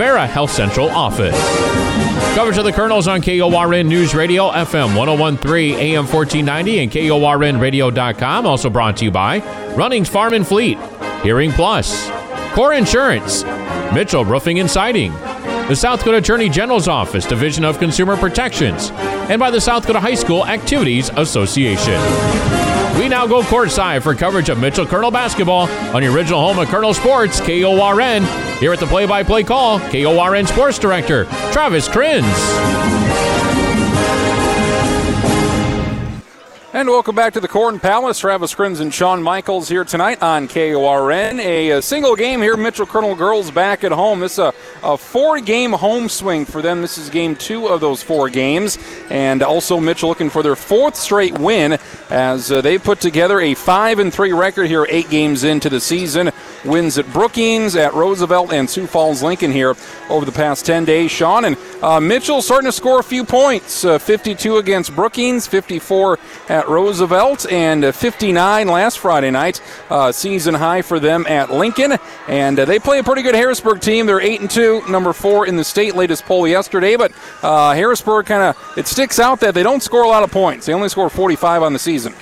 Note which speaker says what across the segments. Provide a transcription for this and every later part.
Speaker 1: Rivera Health Central office. Coverage of the Colonels on KORN News Radio, FM 1013, AM 1490, and KORNradio.com. Also brought to you by Runnings Farm and Fleet, Hearing Plus, Core Insurance, Mitchell Roofing and Siding, the South Dakota Attorney General's Office, Division of Consumer Protections, and by the South Dakota High School Activities Association. We now go courtside for coverage of Mitchell Colonel basketball on your original home of Colonel Sports, KORN. Here at the play by play call, KORN Sports Director, Travis Krins.
Speaker 2: And welcome back to the Corn Palace. Travis Krins and Sean Michaels here tonight on KORN. A, a, single game here. Mitchell Colonel girls back at home. This is a, a four-game home swing for them. This is game two of those four games. And also Mitchell looking for their fourth straight win as uh, they put together a five and three record here, eight games into the season. Wins at Brookings, at Roosevelt, and Sioux Falls Lincoln here over the past 10 days. Sean and uh, Mitchell starting to score a few points. Uh, 52 against Brookings, 54 at Roosevelt, and uh, 59 last Friday night. Uh, season high for them at Lincoln, and uh, they play a pretty good Harrisburg team. They're eight and two, number four in the state. Latest poll yesterday, but uh, Harrisburg kind of it sticks out that they don't score a lot of points. They only score 45 on the season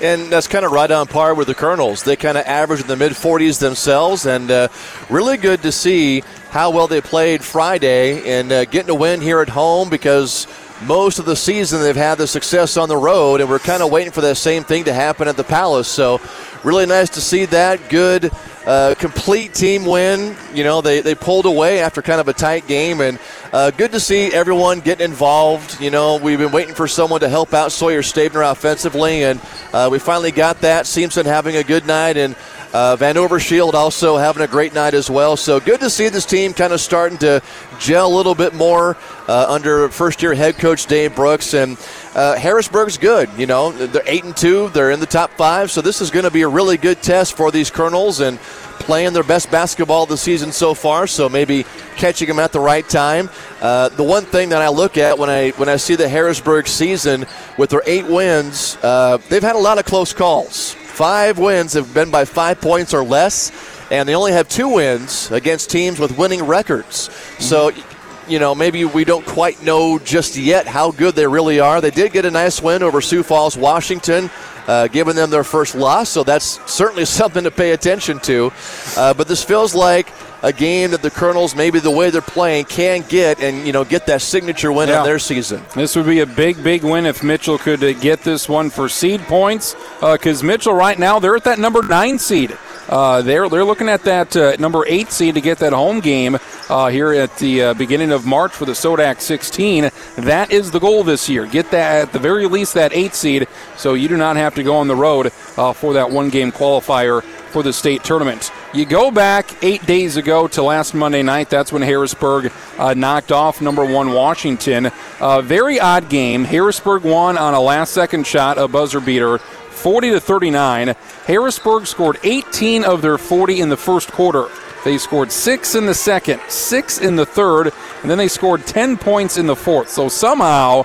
Speaker 3: and that's kind of right on par with the Colonels. They kind of average in the mid 40s themselves, and uh, really good to see how well they played Friday and uh, getting a win here at home because most of the season they've had the success on the road, and we're kind of waiting for that same thing to happen at the Palace. So, really nice to see that. Good, uh, complete team win. You know, they, they pulled away after kind of a tight game, and uh, good to see everyone getting involved. You know, we've been waiting for someone to help out Sawyer Stabner offensively, and uh, we finally got that. Simpson having a good night, and uh, Van Overshield also having a great night as well. So good to see this team kind of starting to gel a little bit more uh, under first year head coach Dave Brooks. And uh, Harrisburg's good. You know, they're 8 and 2, they're in the top five. So this is going to be a really good test for these Colonels and playing their best basketball the season so far. So maybe catching them at the right time. Uh, the one thing that I look at when I when I see the Harrisburg season with their eight wins, uh, they've had a lot of close calls. Five wins have been by five points or less, and they only have two wins against teams with winning records. So, mm-hmm. You know, maybe we don't quite know just yet how good they really are. They did get a nice win over Sioux Falls, Washington. Uh, giving them their first loss, so that's certainly something to pay attention to. Uh, but this feels like a game that the Colonels, maybe the way they're playing, can get and you know get that signature win yeah. in their season.
Speaker 2: This would be a big, big win if Mitchell could uh, get this one for seed points, because uh, Mitchell right now they're at that number nine seed. Uh, they're they're looking at that uh, number eight seed to get that home game uh, here at the uh, beginning of March for the Sodak 16. That is the goal this year. Get that at the very least that eight seed, so you do not have to go on the road uh, for that one game qualifier for the state tournament. You go back eight days ago to last Monday night. That's when Harrisburg uh, knocked off number one Washington. Uh, very odd game. Harrisburg won on a last second shot, a buzzer beater. 40 to 39. Harrisburg scored 18 of their 40 in the first quarter. They scored six in the second, six in the third, and then they scored 10 points in the fourth. So somehow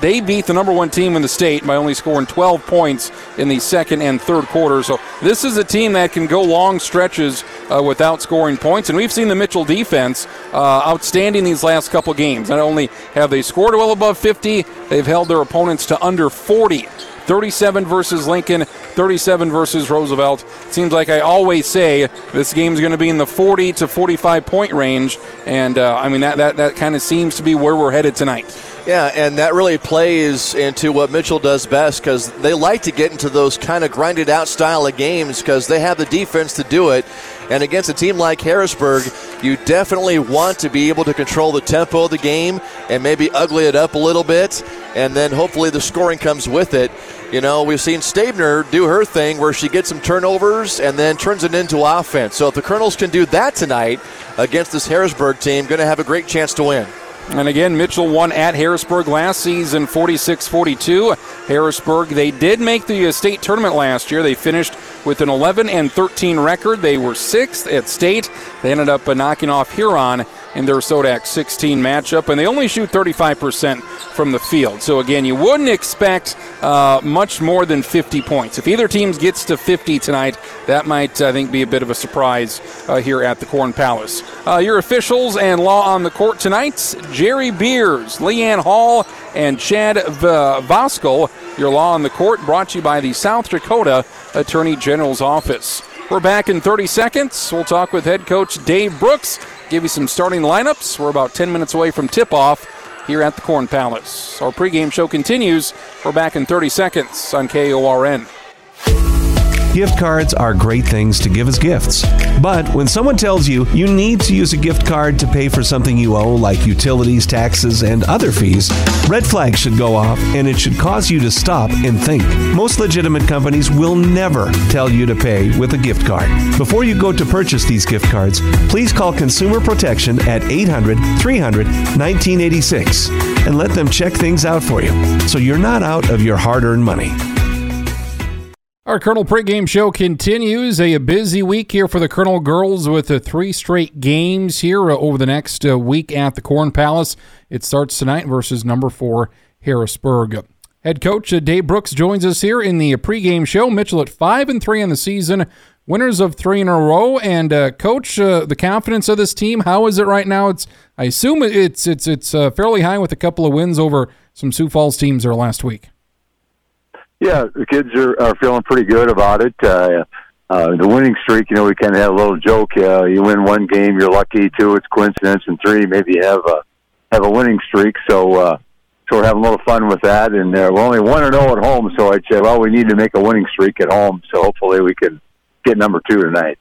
Speaker 2: they beat the number one team in the state by only scoring 12 points in the second and third quarter. So this is a team that can go long stretches uh, without scoring points. And we've seen the Mitchell defense uh, outstanding these last couple games. Not only have they scored well above 50, they've held their opponents to under 40. 37 versus Lincoln, 37 versus Roosevelt. Seems like I always say this game's going to be in the 40 to 45 point range, and uh, I mean that that, that kind of seems to be where we're headed tonight.
Speaker 3: Yeah, and that really plays into what Mitchell does best because they like to get into those kind of grinded out style of games because they have the defense to do it. And against a team like Harrisburg, you definitely want to be able to control the tempo of the game and maybe ugly it up a little bit, and then hopefully the scoring comes with it. You know, we've seen Stabner do her thing where she gets some turnovers and then turns it into offense. So if the Colonels can do that tonight against this Harrisburg team, going to have a great chance to win.
Speaker 2: And again, Mitchell won at Harrisburg last season 46 42. Harrisburg, they did make the uh, state tournament last year. They finished with an 11 and 13 record. They were sixth at state. They ended up uh, knocking off Huron
Speaker 4: in their Sodak 16 matchup, and they only shoot 35% from the field. So again, you wouldn't expect uh, much more than 50 points. If either team gets to 50 tonight, that might, I think, be a bit of a surprise uh, here at the Corn Palace. Uh, your officials and law on the court tonight: Jerry Beers, Leanne Hall, and Chad Voskel. Your law on the court brought to you by the South Dakota Attorney General's Office. We're back in 30 seconds. We'll talk with head coach Dave Brooks, give you some starting lineups. We're about 10 minutes away from tip off here at the Corn Palace. Our pregame show continues. We're back in 30 seconds on KORN.
Speaker 5: Gift cards are great things to give as gifts. But when someone tells you you need to use a gift card to pay for something you owe, like utilities, taxes, and other fees, red flags should go off and it should cause you to stop and think. Most legitimate companies will never tell you to pay with a gift card. Before you go to purchase these gift cards, please call Consumer Protection at 800 300 1986 and let them check things out for you so you're not out of your hard earned money.
Speaker 2: Our Colonel pregame show continues. A busy week here for the Colonel girls with uh, three straight games here uh, over the next uh, week at the Corn Palace. It starts tonight versus number four Harrisburg. Head coach uh, Dave Brooks joins us here in the pregame show. Mitchell at five and three in the season, winners of three in a row. And uh, coach, uh, the confidence of this team, how is it right now? It's I assume it's it's it's fairly high with a couple of wins over some Sioux Falls teams there last week.
Speaker 6: Yeah, the kids are, are feeling pretty good about it. Uh, uh, the winning streak, you know, we kind of had a little joke. Uh, you win one game, you're lucky. Two, it's coincidence, and three, maybe you have a have a winning streak. So, uh, so we're having a little fun with that. And uh, we're only one or zero at home, so I'd say, well, we need to make a winning streak at home. So hopefully, we can get number two tonight.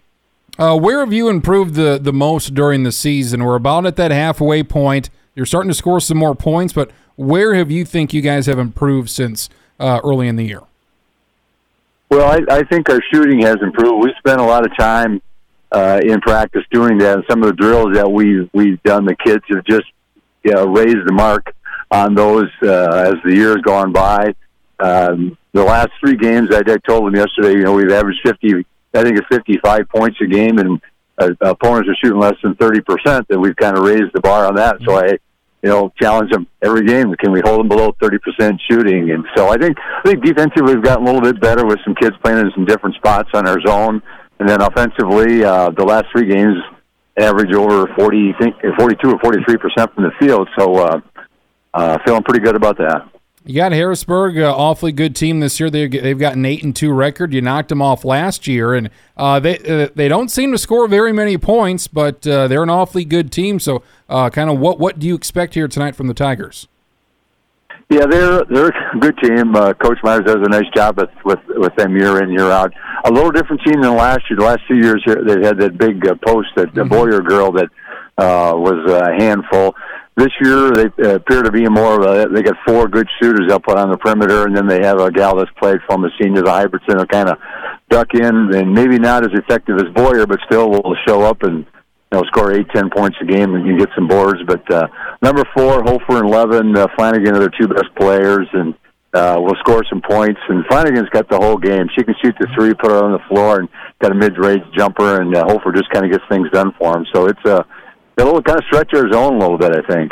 Speaker 2: Uh, where have you improved the the most during the season? We're about at that halfway point. You're starting to score some more points, but where have you think you guys have improved since? Uh, early in the year?
Speaker 6: Well, I, I think our shooting has improved. We spent a lot of time uh, in practice doing that, and some of the drills that we we've done, the kids have just you know, raised the mark on those uh, as the years gone by. Um, the last three games, I, I told them yesterday, you know, we've averaged fifty. I think it's fifty-five points a game, and uh, opponents are shooting less than thirty percent. That we've kind of raised the bar on that. So I you know, challenge them every game. Can we hold them below 30% shooting? And so I think I think defensively we've gotten a little bit better with some kids playing in some different spots on our zone. And then offensively, uh, the last three games average over 40, think 42 or 43% from the field. So uh, uh, feeling pretty good about that.
Speaker 2: You got Harrisburg, uh, awfully good team this year. They they've got an eight and two record. You knocked them off last year, and uh, they uh, they don't seem to score very many points, but uh, they're an awfully good team. So, uh, kind of what what do you expect here tonight from the Tigers?
Speaker 6: Yeah, they're they're a good team. Uh, Coach Myers does a nice job with, with with them year in year out. A little different team than last year. The last two years they had that big post, that mm-hmm. Boyer girl that was a handful this year they uh, appear to be more of a. They got four good shooters they'll put on the perimeter, and then they have a gal that's played from a senior, the Hybertson, will kind of duck in, and maybe not as effective as Boyer, but still will show up and you know score eight, ten points a game, and you get some boards. But uh, number four, Hofer and Levin, uh, Flanagan are their two best players, and uh, will score some points. And Flanagan's got the whole game. She can shoot the three, put it on the floor, and got a mid-range jumper, and uh, Hofer just kind of gets things done for him. So it's a little kind of stretch their zone a little bit, I think.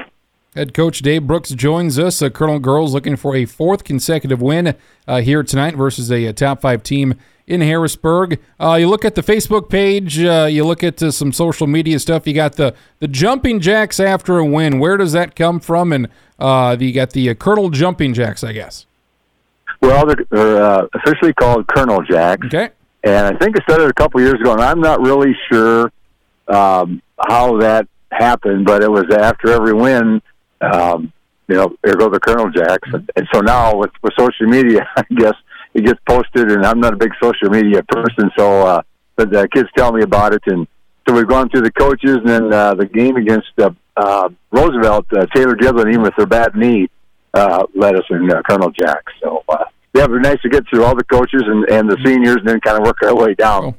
Speaker 2: Head coach Dave Brooks joins us. Uh, Colonel Girls looking for a fourth consecutive win uh, here tonight versus a, a, top five team in Harrisburg. Uh, you look at the Facebook page, uh, you look at uh, some social media stuff. You got the, the jumping jacks after a win. Where does that come from? And uh, you got the Colonel Jumping Jacks, I guess.
Speaker 6: Well, they're, they're officially called Colonel Jacks.
Speaker 2: Okay.
Speaker 6: And I think it started a couple years ago, and I'm not really sure um, how that happened, but it was after every win. Um, you know, there go the Colonel Jacks, and so now with with social media, I guess it gets posted, and I'm not a big social media person, so uh, but the kids tell me about it, and so we've gone through the coaches, and then uh, the game against uh, uh, Roosevelt, uh, Taylor Giblin, even with their bad knee, uh, led us in uh, Colonel Jacks. So uh, yeah, it'd be nice to get through all the coaches and, and the seniors, and then kind of work our way down.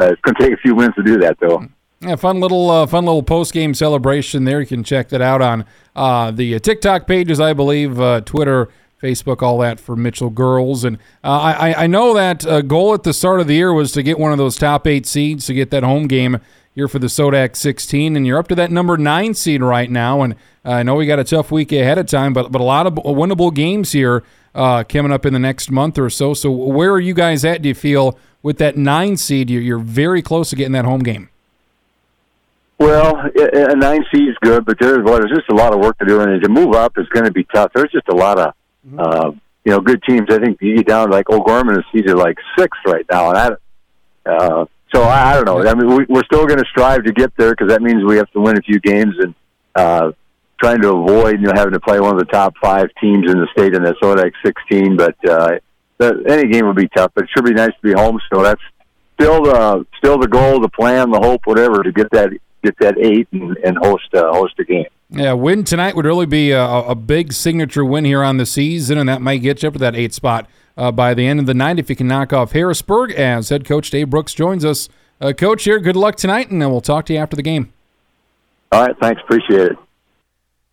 Speaker 6: Uh, it's going to take a few wins to do that, though.
Speaker 2: Yeah, fun little uh, fun little post game celebration there. You can check that out on uh, the uh, TikTok pages, I believe, uh, Twitter, Facebook, all that for Mitchell girls. And uh, I, I know that goal at the start of the year was to get one of those top eight seeds to get that home game here for the Sodak 16, and you're up to that number nine seed right now. And uh, I know we got a tough week ahead of time, but but a lot of winnable games here uh, coming up in the next month or so. So where are you guys at? Do you feel with that nine seed, you're very close to getting that home game?
Speaker 6: Well, a nine seed is good, but there's well, there's just a lot of work to do, and to move up is going to be tough. There's just a lot of mm-hmm. uh, you know good teams. I think you get down like O'Gorman is seeded like sixth right now, and I, uh, so I, I don't know. I mean, we, we're still going to strive to get there because that means we have to win a few games and uh, trying to avoid you know having to play one of the top five teams in the state in the Sodak 16. But uh, the, any game would be tough, but it should be nice to be home. So that's still the still the goal, the plan, the hope, whatever, to get that get that eight and, and host uh, host a game.
Speaker 2: Yeah, win tonight would really be a, a, big signature win here on the season, and that might get you up to that eight spot uh, by the end of the night if you can knock off Harrisburg. As head coach Dave Brooks joins us, uh, coach here. Good luck tonight, and we'll talk to you after the game.
Speaker 6: All right, thanks, appreciate it.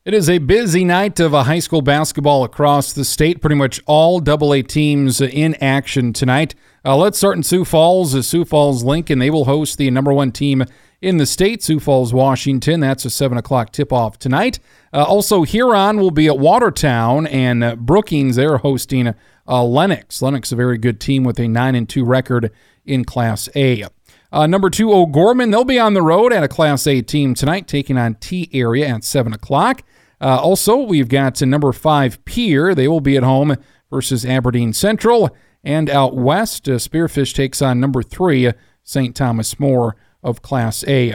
Speaker 2: It is a busy night of a high school basketball across the state. Pretty much all Double A teams in action tonight. Uh, let's start in Sioux Falls. Uh, Sioux Falls Lincoln they will host the number one team in the state, Sioux Falls, Washington. That's a 7 o'clock tip off tonight. Uh, also, Huron will be at Watertown, and uh, Brookings, they're hosting uh, Lennox. Lennox, is a very good team with a 9 and 2 record in Class A. Uh, number two, O'Gorman, they'll be on the road at a Class A team tonight, taking on Tea Area at 7 o'clock. Uh, also, we've got to number five, Pierre. They will be at home versus Aberdeen Central. And out west, uh, Spearfish takes on number three, St. Thomas More of Class A.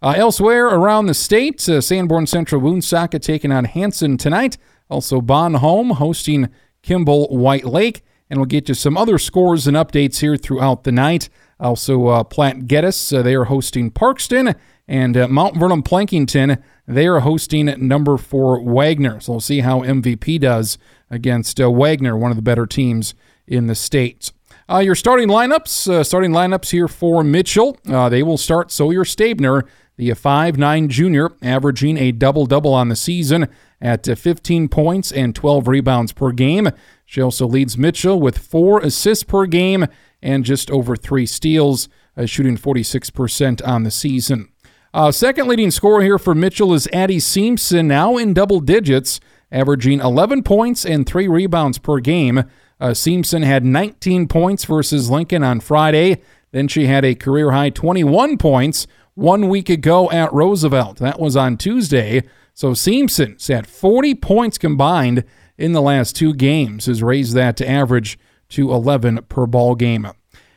Speaker 2: Uh, elsewhere around the state, uh, Sanborn Central Woonsocket taking on Hanson tonight. Also, Bon Homme hosting Kimball White Lake. And we'll get you some other scores and updates here throughout the night. Also, uh, Platte Geddes, uh, they are hosting Parkston. And uh, Mount Vernon Plankinton, they are hosting number four Wagner. So we'll see how MVP does against uh, Wagner, one of the better teams in the state. Uh, your starting lineups, uh, starting lineups here for Mitchell. Uh, they will start Sawyer Stabner, the five-nine junior, averaging a double double on the season at uh, 15 points and 12 rebounds per game. She also leads Mitchell with four assists per game and just over three steals, uh, shooting 46% on the season. Uh, second leading scorer here for Mitchell is Addie Simpson, now in double digits, averaging 11 points and three rebounds per game. Uh, Simpson had 19 points versus Lincoln on Friday. Then she had a career high 21 points one week ago at Roosevelt. That was on Tuesday. So Simpson's had 40 points combined in the last two games, has raised that to average to 11 per ball game.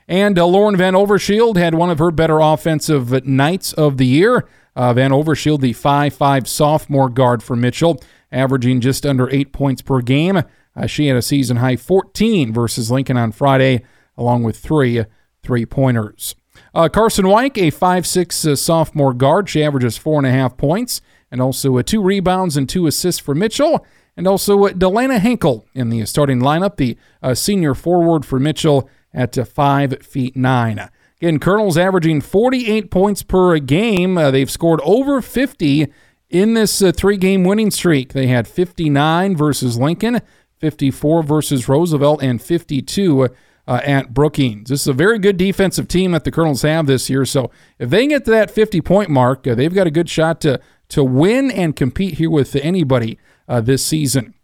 Speaker 2: And uh, Lauren Van Overshield had one of her better offensive nights of the year. Uh, Van Overshield, the 5'5 sophomore guard for Mitchell, averaging just under eight points per game. Uh, she had a season high 14 versus Lincoln on Friday, along with three three pointers. Uh, Carson White, a 5'6 uh, sophomore guard, she averages four and a half points, and also uh, two rebounds and two assists for Mitchell. And also uh, Delana Henkel in the starting lineup, the uh, senior forward for Mitchell at uh, five feet nine. Again, Colonels averaging 48 points per game. Uh, they've scored over 50 in this uh, three game winning streak. They had 59 versus Lincoln, 54 versus Roosevelt, and 52 uh, at Brookings. This is a very good defensive team that the Colonels have this year. So if they get to that 50 point mark, uh, they've got a good shot to, to win and compete here with anybody uh, this season.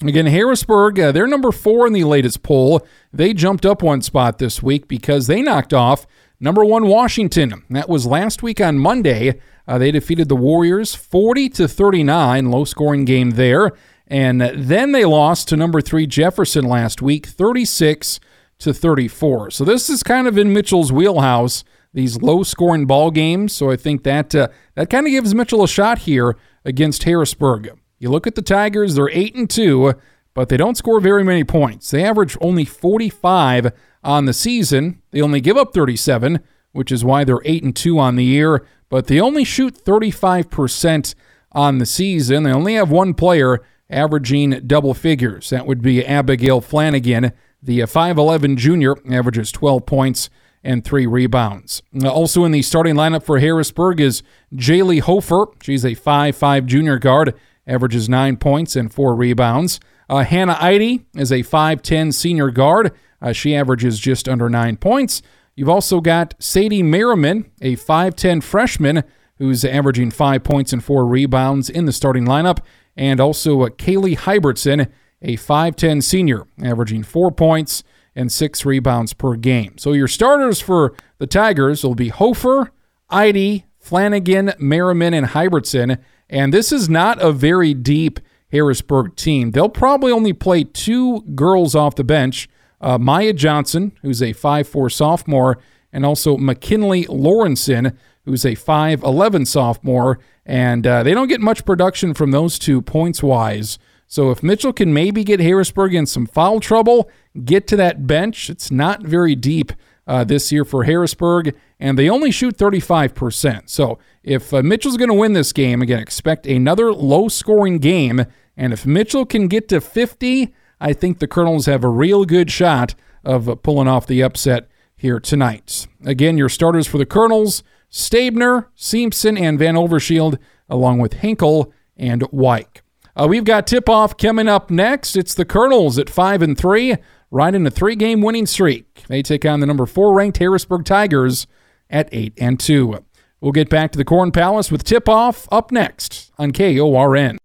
Speaker 2: Again, Harrisburg, uh, they're number four in the latest poll. They jumped up one spot this week because they knocked off number one Washington. That was last week on Monday. Uh, they defeated the Warriors 40 to 39, low scoring game there. And then they lost to number three Jefferson last week, 36 to 34. So this is kind of in Mitchell's wheelhouse, these low-scoring ball games. So I think that uh, that kind of gives Mitchell a shot here against Harrisburg. You look at the Tigers; they're eight and two, but they don't score very many points. They average only 45 on the season. They only give up 37, which is why they're eight and two on the year. But they only shoot 35 percent on the season. They only have one player averaging double figures. That would be Abigail Flanagan. The 5'11 junior averages 12 points and three rebounds. Also in the starting lineup for Harrisburg is Jaylee Hofer. She's a 5'5 junior guard, averages nine points and four rebounds. Uh, Hannah Eide is a 5'10 senior guard. Uh, she averages just under nine points.
Speaker 7: You've also got Sadie Merriman, a 5'10 freshman who's averaging five points and four rebounds in the starting lineup, and also uh, Kaylee Hybertson, a 5'10 senior, averaging four points and six rebounds per game. So your starters for the Tigers will be Hofer, Eide, Flanagan, Merriman, and Hybertson. And this is not a very deep Harrisburg team. They'll probably only play two girls off the bench uh, Maya Johnson, who's a 5'4 sophomore, and also McKinley Lawrenson, who's a 5'11 sophomore. And uh, they don't get much production from those two points wise. So if Mitchell can maybe get Harrisburg in some foul trouble, get to that bench, it's not very deep uh, this year for Harrisburg, and they only shoot 35%. So if uh, Mitchell's going to win this game, again, expect another low scoring game. And if Mitchell can get to 50, I think the Colonels have a real good shot of pulling off the upset here tonight. Again, your starters for the Colonels Stabner, Simpson, and Van Overshield, along with Hinkle and Weick. Uh, we've got tip off coming up next. It's the Colonels at 5 and 3, riding a three game winning streak. They take on the number four ranked Harrisburg Tigers at 8 and 2. We'll get back to the Corn Palace with tip off up next on KORN.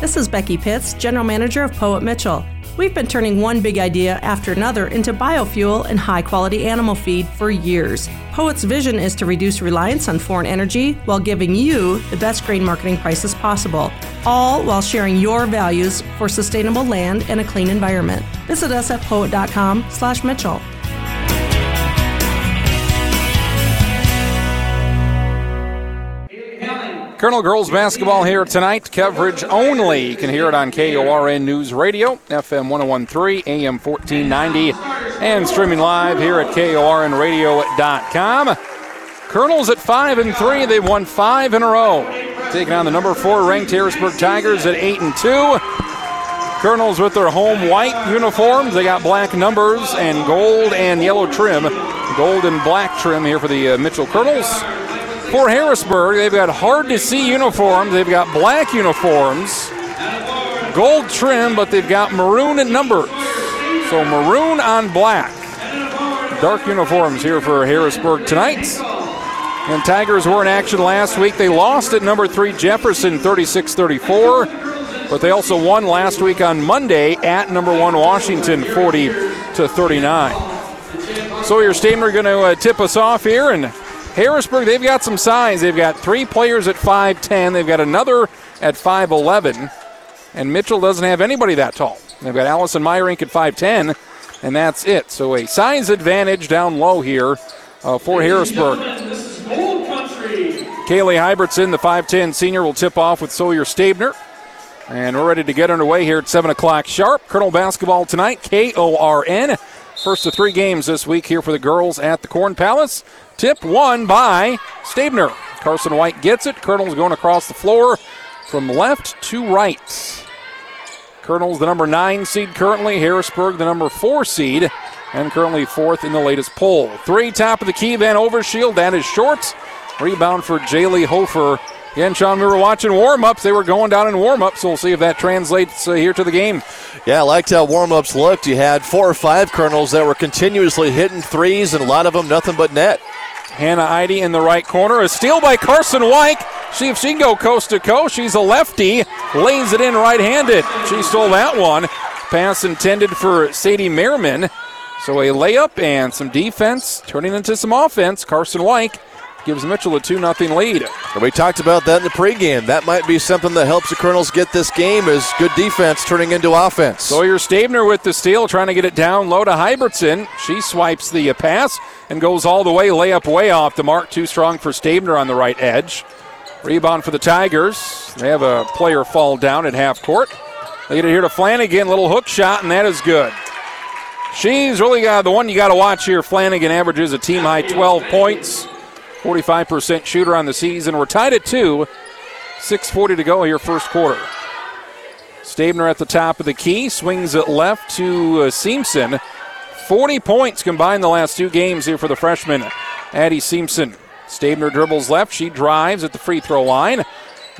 Speaker 8: This is Becky Pitts, General Manager of Poet Mitchell. We've been turning one big idea after another into biofuel and high quality animal feed for years. Poet's vision is to reduce reliance on foreign energy while giving you the best grain marketing prices possible, all while sharing your values for sustainable land and a clean environment. Visit us at poet.com/mitchell.
Speaker 2: Colonel girls basketball here tonight. Coverage only. You can hear it on KORN News Radio, FM 1013, AM 1490, and streaming live here at KORNradio.com. Colonels at 5 and 3. They've won five in a row. Taking on the number four ranked Harrisburg Tigers at 8 and 2. Colonels with their home white uniforms. They got black numbers and gold and yellow trim. Gold and black trim here for the uh, Mitchell Colonels for Harrisburg, they've got hard to see uniforms. They've got black uniforms, gold trim, but they've got maroon and numbers. So maroon on black. Dark uniforms here for Harrisburg tonight. And Tigers were in action last week. They lost at number three Jefferson 36 34, but they also won last week on Monday at number one Washington 40 to 39. So your Stabner going to uh, tip us off here and Harrisburg, they've got some size. They've got three players at 5'10, they've got another at 5'11, and Mitchell doesn't have anybody that tall. They've got Allison Meyerink at 5'10, and that's it. So a size advantage down low here uh, for Harrisburg. Kaylee Hybertson, the 5'10 senior, will tip off with Sawyer Stabner. And we're ready to get underway here at 7 o'clock sharp. Colonel basketball tonight, KORN. First of three games this week here for the girls at the Corn Palace. Tip won by Stabner. Carson White gets it. Colonel's going across the floor from left to right. Colonel's the number nine seed currently. Harrisburg the number four seed, and currently fourth in the latest poll. Three top of the key. Van Overshield. That is short. Rebound for Jaylee Hofer. Again, Sean, we were watching warm ups. They were going down in warm ups, so we'll see if that translates uh, here to the game.
Speaker 3: Yeah, I liked how warm ups looked. You had four or five Colonels that were continuously hitting threes, and a lot of them nothing but net.
Speaker 2: Hannah Eide in the right corner. A steal by Carson Weick. See if she can go coast to coast. She's a lefty. Lays it in right handed. She stole that one. Pass intended for Sadie Merriman. So a layup and some defense turning into some offense. Carson Weick gives Mitchell a 2 0 lead.
Speaker 3: And we talked about that in the pregame. That might be something that helps the Colonels get this game is good defense turning into offense.
Speaker 2: Sawyer Stabner with the steal, trying to get it down low to Hybertson. She swipes the uh, pass and goes all the way, layup way off the mark. Too strong for Stabner on the right edge. Rebound for the Tigers. They have a player fall down at half court. They get it here to Flanagan, little hook shot, and that is good. She's really got the one you got to watch here. Flanagan averages a team high 12 points. 45% shooter on the season. We're tied at two. 6.40 to go here, first quarter. Stabner at the top of the key, swings it left to uh, Simpson. 40 points combined the last two games here for the freshman, Addie Simpson. Stabner dribbles left. She drives at the free throw line.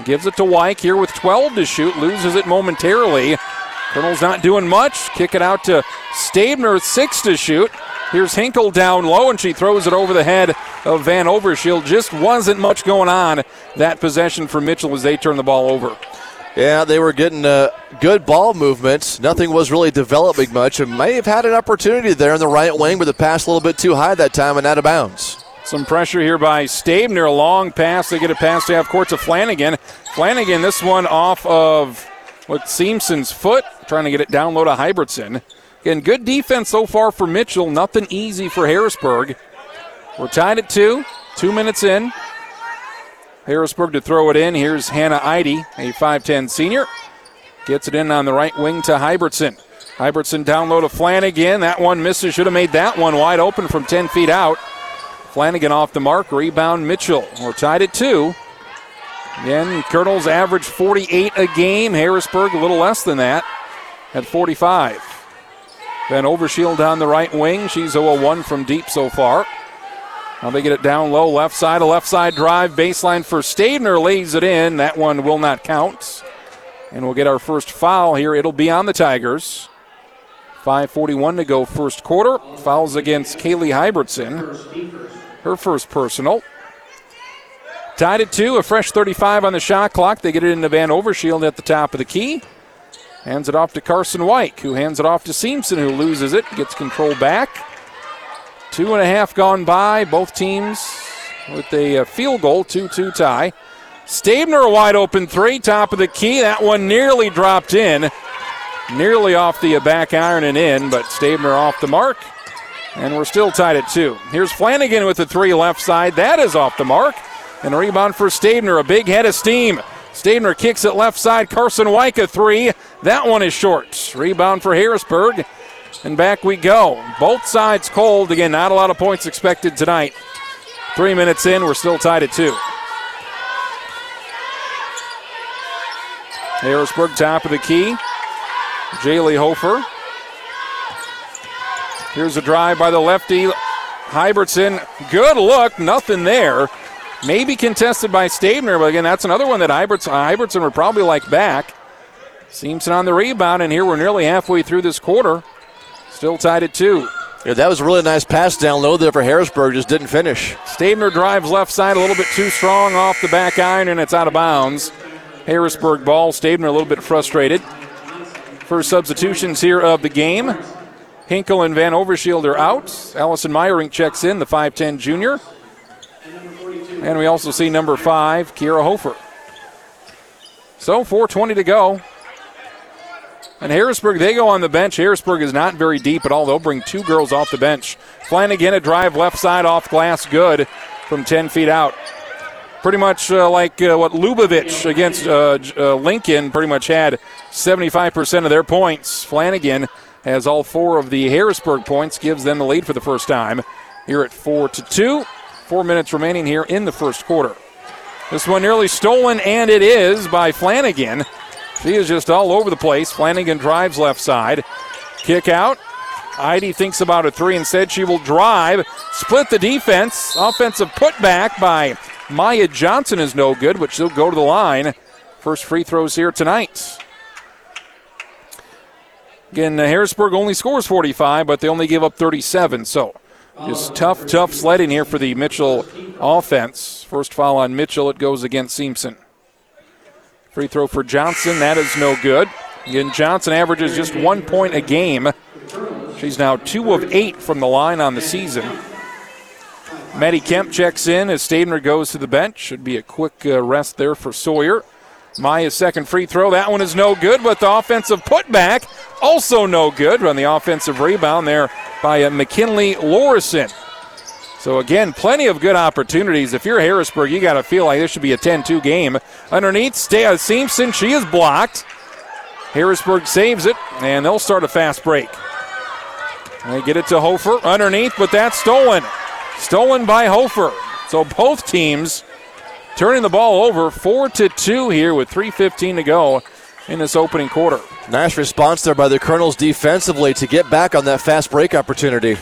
Speaker 2: Gives it to Weick here with 12 to shoot. Loses it momentarily. Colonel's not doing much. Kick it out to Stabner, six to shoot. Here's Hinkle down low, and she throws it over the head of Van Overshield. Just wasn't much going on that possession for Mitchell as they turn the ball over.
Speaker 3: Yeah, they were getting uh, good ball movements. Nothing was really developing much, and may have had an opportunity there in the right wing, but the pass a little bit too high that time and out of bounds.
Speaker 2: Some pressure here by Stabner. A long pass. They get a pass to half court to Flanagan. Flanagan, this one off of what Simpson's foot, trying to get it down low to Hybertson. Again, good defense so far for Mitchell. Nothing easy for Harrisburg. We're tied at two. Two minutes in. Harrisburg to throw it in. Here's Hannah Eide, a 5'10 senior. Gets it in on the right wing to Hybertson. Hybertson down low to Flanagan. That one misses. Should have made that one wide open from 10 feet out. Flanagan off the mark. Rebound Mitchell. We're tied at two. Again, Colonels average 48 a game. Harrisburg a little less than that at 45. Van Overshield down the right wing. She's 0 1 from deep so far. Now they get it down low, left side, a left side drive, baseline for Stabner, lays it in. That one will not count. And we'll get our first foul here. It'll be on the Tigers. 5.41 to go, first quarter. Fouls against Kaylee Hybertson. Her first personal. Tied at two, a fresh 35 on the shot clock. They get it into Van Overshield at the top of the key. Hands it off to Carson White, who hands it off to Simpson, who loses it, gets control back. Two and a half gone by. Both teams with a uh, field goal, 2 2 tie. Stabner, a wide open three, top of the key. That one nearly dropped in. Nearly off the uh, back iron and in, but Stabner off the mark. And we're still tied at two. Here's Flanagan with the three left side. That is off the mark. And a rebound for Stabner. A big head of steam. Stabner kicks it left side. Carson Wyka three. That one is short. Rebound for Harrisburg. And back we go. Both sides cold. Again, not a lot of points expected tonight. Three minutes in, we're still tied at two. Harrisburg top of the key. Jaylee Hofer. Here's a drive by the lefty. Hybertson. Good look. Nothing there. Maybe contested by Stabner, but again, that's another one that Hybertson would probably like back. Simpson on the rebound, and here we're nearly halfway through this quarter. Still tied at two.
Speaker 3: Yeah, that was a really nice pass down low there for Harrisburg, just didn't finish.
Speaker 2: Stabner drives left side a little bit too strong off the back iron, and it's out of bounds. Harrisburg ball. Stabner a little bit frustrated. First substitutions here of the game. Hinkle and Van Overshield are out. Allison Meyerink checks in, the 5'10 junior. And we also see number five, Kira Hofer. So 4.20 to go. And Harrisburg, they go on the bench. Harrisburg is not very deep at all. They'll bring two girls off the bench. Flanagan, a drive left side off glass, good from 10 feet out. Pretty much uh, like uh, what Lubavitch against uh, uh Lincoln pretty much had 75% of their points. Flanagan has all four of the Harrisburg points, gives them the lead for the first time here at 4 to 2. Four minutes remaining here in the first quarter. This one nearly stolen, and it is by Flanagan. She is just all over the place. Flanagan drives left side. Kick out. Eide thinks about a three and said she will drive. Split the defense. Offensive putback by Maya Johnson is no good, but she'll go to the line. First free throws here tonight. Again, Harrisburg only scores 45, but they only give up 37. So just tough, tough sledding here for the Mitchell offense. First foul on Mitchell. It goes against Simpson. Free throw for Johnson. That is no good. Again, Johnson averages just one point a game. She's now two of eight from the line on the season. Maddie Kemp checks in as Stabner goes to the bench. Should be a quick uh, rest there for Sawyer. Maya's second free throw. That one is no good, but the offensive putback also no good. On the offensive rebound there by uh, McKinley Lawrenson. So again, plenty of good opportunities. If you're Harrisburg, you got to feel like this should be a 10-2 game. Underneath, uh, Simpson. She is blocked. Harrisburg saves it, and they'll start a fast break. They get it to Hofer underneath, but that's stolen. Stolen by Hofer. So both teams turning the ball over, four to two here with 3:15 to go in this opening quarter.
Speaker 3: Nice response there by the Colonels defensively to get back on that fast break opportunity.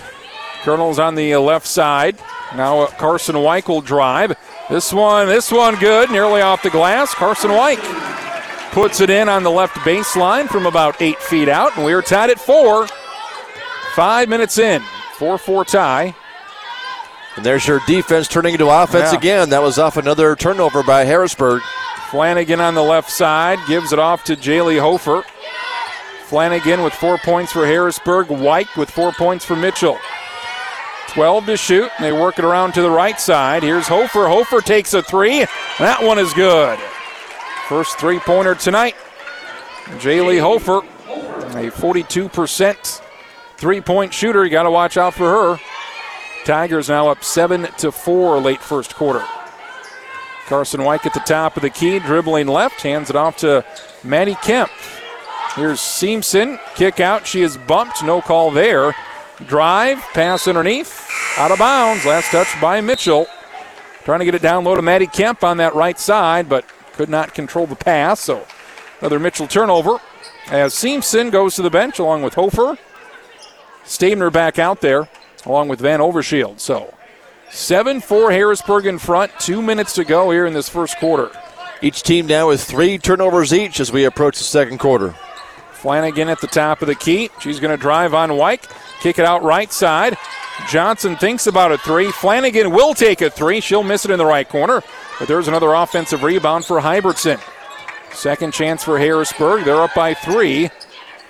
Speaker 2: Colonels on the left side. Now Carson White will drive. This one, this one good, nearly off the glass. Carson White. puts it in on the left baseline from about eight feet out, and we're tied at four. Five minutes in, 4 4 tie.
Speaker 3: And there's your defense turning into offense
Speaker 2: Yeah.
Speaker 3: again. That was off another turnover by Harrisburg.
Speaker 2: Flanagan on the left side gives it off to Jaylee Hofer. Flanagan with four points for Harrisburg. White with four points for Mitchell. 12 to shoot, and they work it around to the right side. Here's Hofer. Hofer takes a three. That one is good. First three pointer tonight. Jaylee Hofer, a 42% three point shooter. You got to watch out for her. Tigers now up 7 to 4 late first quarter. Carson White at the top of the key, dribbling left, hands it off to Maddie Kemp. Here's Simpson, kick out. She is bumped, no call there. Drive, pass underneath, out of bounds. Last touch by Mitchell. Trying to get it down low to Maddie Kemp on that right side, but could not control the pass. So another Mitchell turnover as Simpson goes to the bench along with Hofer. Stabner back out there along with Van Overshield. So 7 4 Harrisburg in front. Two minutes to go here in this first quarter.
Speaker 3: Each team now with three turnovers each as we approach the second quarter.
Speaker 2: Flanagan at the top of the key. She's going to drive on White, kick it out right side. Johnson thinks about a three. Flanagan will take a three. She'll miss it in the right corner, but there's another offensive rebound for Hybertson. Second chance for Harrisburg. They're up by three.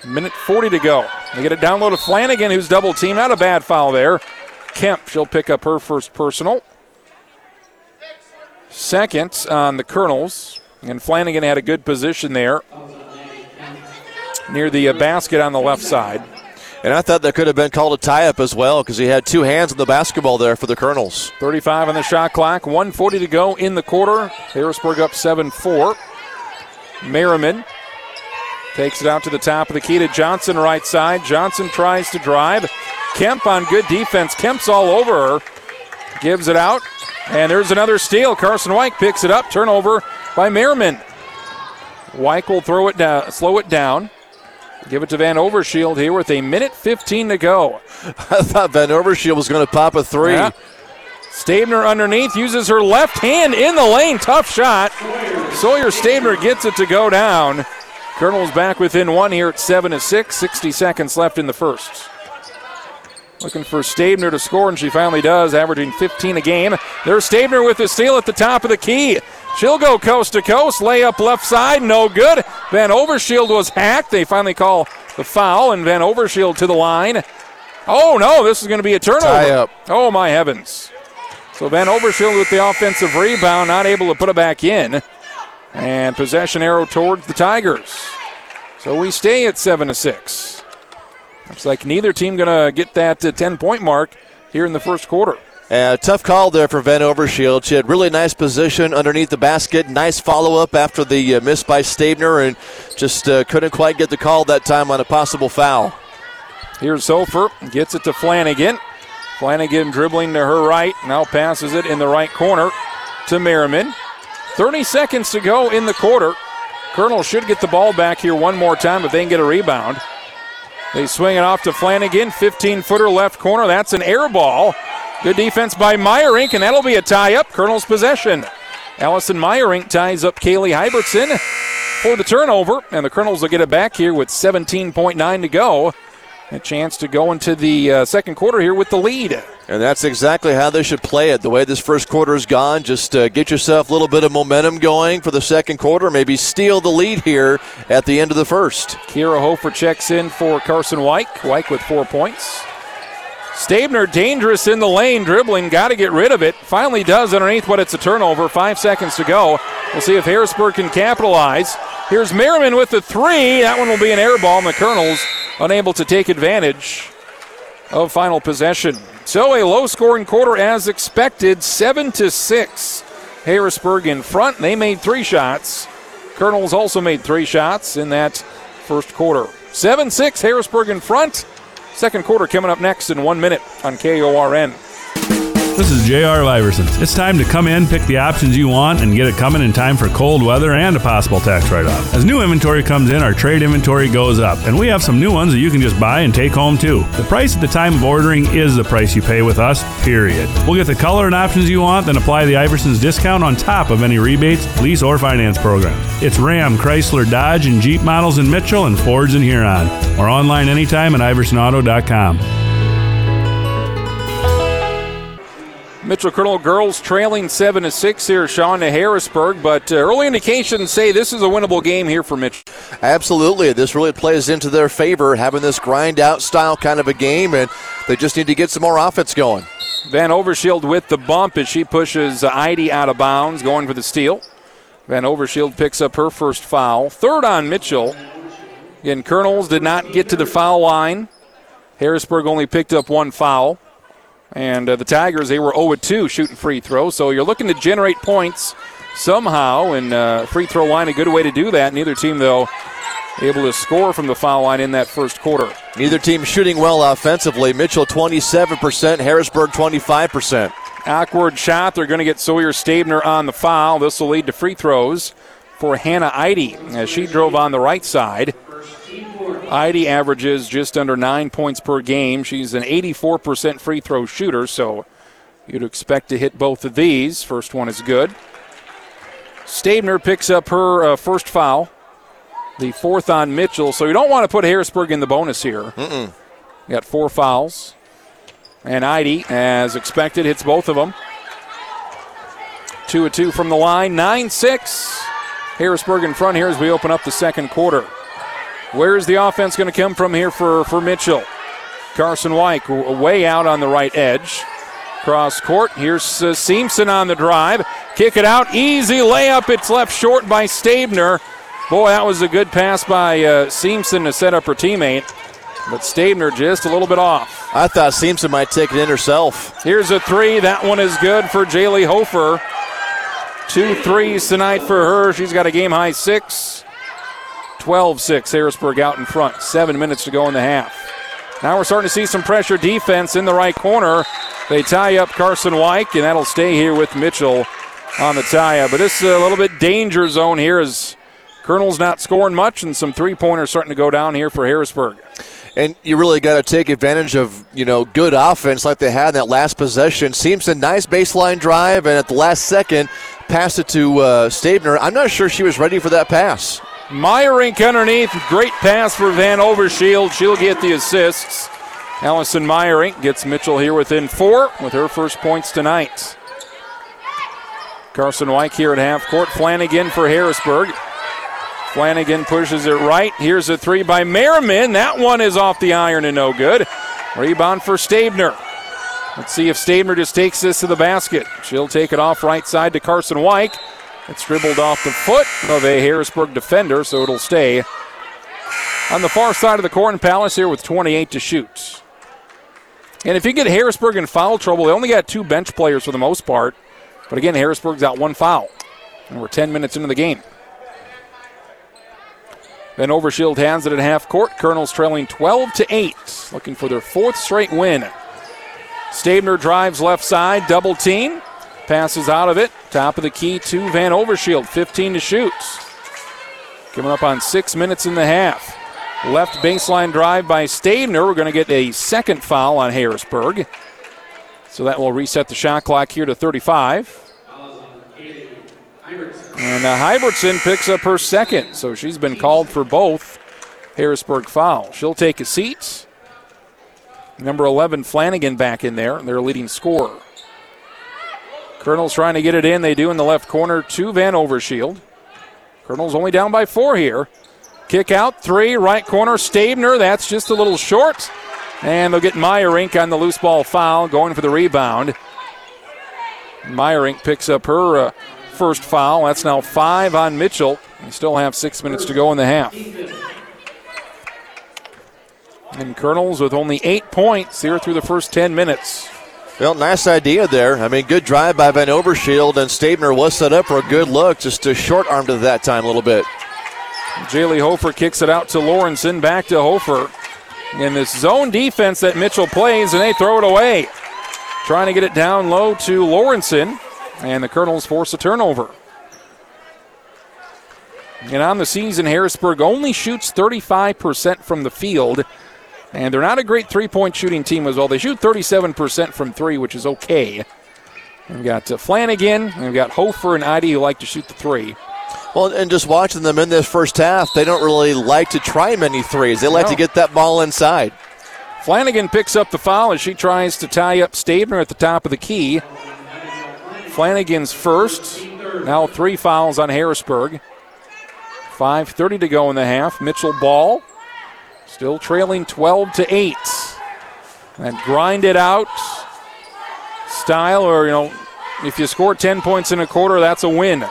Speaker 2: Minute 40 to go. They get it down low to Flanagan, who's double teamed. Not a bad foul there. Kemp, she'll pick up her first personal. Second on the Colonels. And Flanagan had a good position there near the uh, basket on the left side.
Speaker 3: And I thought that could have been called a tie up as well because he had two hands on the basketball there for the Colonels.
Speaker 2: 35 on the shot clock, 140 to go in the quarter. Harrisburg up 7 4. Merriman takes it out to the top of the key to Johnson, right side. Johnson tries to drive. Kemp on good defense. Kemp's all over her. Gives it out. And there's another steal. Carson White picks it up. Turnover by Merriman. White will throw it down, slow it down. Give it to Van Overshield here with a minute 15 to go.
Speaker 3: I thought Van Overshield was going to pop a three.
Speaker 2: Yeah. Stabner underneath uses her left hand in the lane. Tough shot. Sawyer Stabner gets it to go down. Colonel's back within one here at 7 to 6. 60 seconds left in the first. Looking for Stabner to score, and she finally does, averaging 15 a game. There's Stabner with the steal at the top of the key. She'll go coast to coast. Layup left side, no good. Van Overshield was hacked. They finally call the foul, and Van Overshield to the line. Oh no, this is going to be a turnover.
Speaker 3: Tie up.
Speaker 2: Oh my heavens. So Van Overshield with the offensive rebound, not able to put it back in. And possession arrow towards the Tigers. So we stay at 7 to 6. Looks like neither team going to get that 10 point mark here in the first quarter.
Speaker 3: Uh, tough call there for Van Overshield. She had really nice position underneath the basket. Nice follow up after the uh, miss by Stabner, and just uh, couldn't quite get the call that time on a possible foul.
Speaker 2: Here's Hofer, gets it to Flanagan. Flanagan dribbling to her right, now passes it in the right corner to Merriman. 30 seconds to go in the quarter. Colonel should get the ball back here one more time if they can get a rebound. They swing it off to Flanagan, 15 footer left corner. That's an air ball. Good defense by Meyerink, and that'll be a tie up. Colonel's possession. Allison Meyerink ties up Kaylee Hybertson for the turnover, and the Colonels will get it back here with 17.9 to go. A chance to go into the uh, second quarter here with the lead.
Speaker 3: And that's exactly how they should play it. The way this first quarter has gone, just uh, get yourself a little bit of momentum going for the second quarter. Maybe steal the lead here at the end of the first.
Speaker 2: Kira Hofer checks in for Carson White. White with four points. Stabner dangerous in the lane, dribbling, got to get rid of it. Finally does underneath, but it's a turnover. Five seconds to go. We'll see if Harrisburg can capitalize. Here's Merriman with the three. That one will be an air ball, and the Colonels unable to take advantage of final possession. So a low scoring quarter as expected, seven to six. Harrisburg in front. They made three shots. Colonels also made three shots in that first quarter. 7 6, Harrisburg in front. Second quarter coming up next in one minute on KORN.
Speaker 9: This is JR Iversons. It's time to come in, pick the options you want, and get it coming in time for cold weather and a possible tax write off. As new inventory comes in, our trade inventory goes up, and we have some new ones that you can just buy and take home too. The price at the time of ordering is the price you pay with us, period. We'll get the color and options you want, then apply the Iversons discount on top of any rebates, lease, or finance programs. It's Ram, Chrysler, Dodge, and Jeep models in Mitchell and Fords in Huron, or online anytime at iversonauto.com.
Speaker 2: Mitchell Colonel girls trailing seven to six here, Sean to Harrisburg. But uh, early indications say this is a winnable game here for Mitchell.
Speaker 3: Absolutely, this really plays into their favor, having this grind out style kind of a game, and they just need to get some more offense going.
Speaker 2: Van Overshield with the bump as she pushes Eide out of bounds, going for the steal. Van Overshield picks up her first foul. Third on Mitchell. Again, Colonels did not get to the foul line. Harrisburg only picked up one foul. And uh, the Tigers, they were 0 2 shooting free throws. So you're looking to generate points somehow, and uh, free throw line a good way to do that. Neither team, though, able to score from the foul line in that first quarter.
Speaker 3: Neither team shooting well offensively. Mitchell 27%, Harrisburg 25%.
Speaker 2: Awkward shot. They're going to get Sawyer Stabner on the foul. This will lead to free throws for Hannah Eide as she drove on the right side. Eide averages just under nine points per game. She's an 84% free throw shooter, so you'd expect to hit both of these. First one is good. Stabner picks up her uh, first foul, the fourth on Mitchell. So you don't want to put Harrisburg in the bonus here. Got four fouls. And Eide, as expected, hits both of them. Two of two from the line, 9 6. Harrisburg in front here as we open up the second quarter. Where's the offense going to come from here for, for Mitchell? Carson Weick way out on the right edge. Cross court. Here's uh, Simpson on the drive. Kick it out. Easy layup. It's left short by Stabner. Boy, that was a good pass by uh, Simpson to set up her teammate. But Stabner just a little bit off.
Speaker 3: I thought Simpson might take it in herself.
Speaker 2: Here's a three. That one is good for Jaylee Hofer. Two threes tonight for her. She's got a game high six. 12 6. Harrisburg out in front. Seven minutes to go in the half. Now we're starting to see some pressure defense in the right corner. They tie up Carson Weick, and that'll stay here with Mitchell on the tie up. But this is a little bit danger zone here as Colonel's not scoring much, and some three pointers starting to go down here for Harrisburg.
Speaker 3: And you really got to take advantage of, you know, good offense like they had in that last possession. Seems a nice baseline drive, and at the last second, passed it to uh, Stabner. I'm not sure she was ready for that pass.
Speaker 2: Meyerink underneath. Great pass for Van Overshield. She'll get the assists. Allison Meyerink gets Mitchell here within four with her first points tonight. Carson Weick here at half court. Flanagan for Harrisburg. Flanagan pushes it right. Here's a three by Merriman. That one is off the iron and no good. Rebound for Stabner. Let's see if Stabner just takes this to the basket. She'll take it off right side to Carson Weick. It's dribbled off the foot of a Harrisburg defender, so it'll stay on the far side of the court. And Palace here with 28 to shoot. And if you get Harrisburg in foul trouble, they only got two bench players for the most part. But again, Harrisburg's out one foul. And we're 10 minutes into the game. Van Overshield hands it at half court. Colonels trailing 12 to 8, looking for their fourth straight win. Stabner drives left side, double team. Passes out of it. Top of the key to Van Overshield. 15 to shoot. Coming up on six minutes in the half. Left baseline drive by Stabner. We're going to get a second foul on Harrisburg. So that will reset the shot clock here to 35. And uh, Hybertson picks up her second, so she's been called for both Harrisburg fouls. She'll take a seat. Number 11, Flanagan back in there, their leading scorer. Colonel's trying to get it in. They do in the left corner to Van Overshield. Colonel's only down by four here. Kick out, three, right corner, Stabner. That's just a little short. And they'll get Meyerink on the loose ball foul, going for the rebound. Meyerink picks up her uh, first foul. That's now five on Mitchell. We still have six minutes to go in the half. And Colonels with only eight points here through the first 10 minutes.
Speaker 3: Well, nice idea there. I mean, good drive by Van Overshield, and Stabner was set up for a good look, just to short armed it that time a little bit.
Speaker 2: Jaylee Hofer kicks it out to Lawrenson, back to Hofer. In this zone defense that Mitchell plays, and they throw it away. trying to get it down low to Lawrenson, and the Colonels force a turnover. And on the season, Harrisburg only shoots 35% from the field. And they're not a great three point shooting team as well. They shoot 37% from three, which is okay. We've got uh, Flanagan, we've got Hofer and Eide who like to shoot the three.
Speaker 3: Well, and just watching them in this first half, they don't really like to try many threes. They like
Speaker 2: No.
Speaker 3: to get that ball inside.
Speaker 2: Flanagan picks up the foul as she tries to tie up Stabner at the top of the key. Flanagan's first. Now three fouls on Harrisburg. 5.30 to go in the half. Mitchell ball. Still trailing 12 to 8. And grind it out. Style, or, you know, if you score 10 points in a quarter, that's a win.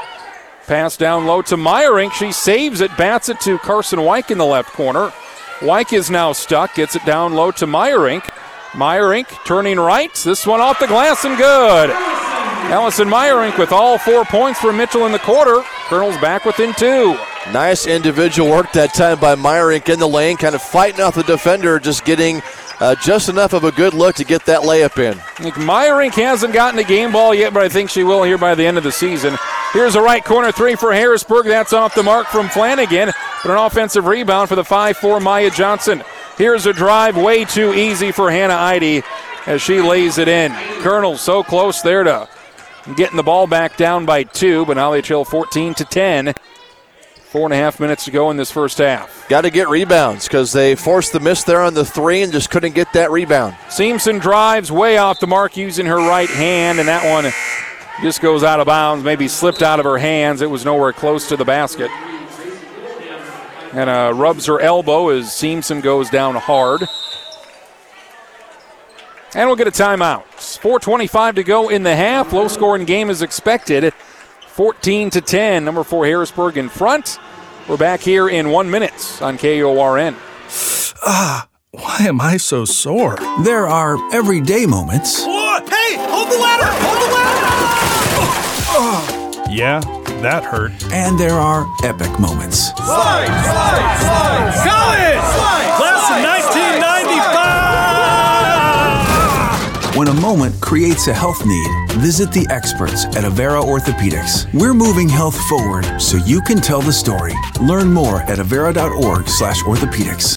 Speaker 2: Pass down low to Meyerink. She saves it, bats it to Carson Weick in the left corner. Weick is now stuck, gets it down low to Meyerink. Meyerink turning right. This one off the glass and good. Allison Meyerink with all four points for Mitchell in the quarter. Colonels back within two.
Speaker 3: Nice individual work that time by Meyerink in the lane, kind of fighting off the defender, just getting uh, just enough of a good look to get that layup in.
Speaker 2: Meyerink hasn't gotten a game ball yet, but I think she will here by the end of the season. Here's a right corner three for Harrisburg. That's off the mark from Flanagan, but an offensive rebound for the 5-4 Maya Johnson. Here's a drive way too easy for Hannah Eide as she lays it in. Colonel so close there to getting the ball back down by two, but now they trail 14 to 10. Four and a half minutes to go in this first half.
Speaker 3: Got to get rebounds because they forced the miss there on the three and just couldn't get that rebound.
Speaker 2: Simpson drives way off the mark using her right hand, and that one just goes out of bounds, maybe slipped out of her hands. It was nowhere close to the basket. And uh, rubs her elbow as Simpson goes down hard. And we'll get a timeout. 4.25 to go in the half. Low scoring game is expected. 14 to 10. Number four Harrisburg in front. We're back here in one minute on KORN.
Speaker 10: Ah, why am I so sore? There are everyday moments
Speaker 11: Hey, hold the ladder! Hold the ladder!
Speaker 9: Yeah, that hurt.
Speaker 10: and there are epic moments.
Speaker 11: Slide, slide, slide! College! 1995!
Speaker 10: When a moment creates a health need, visit the experts at Avera Orthopedics. We're moving health forward so you can tell the story. Learn more at avera.org/orthopedics.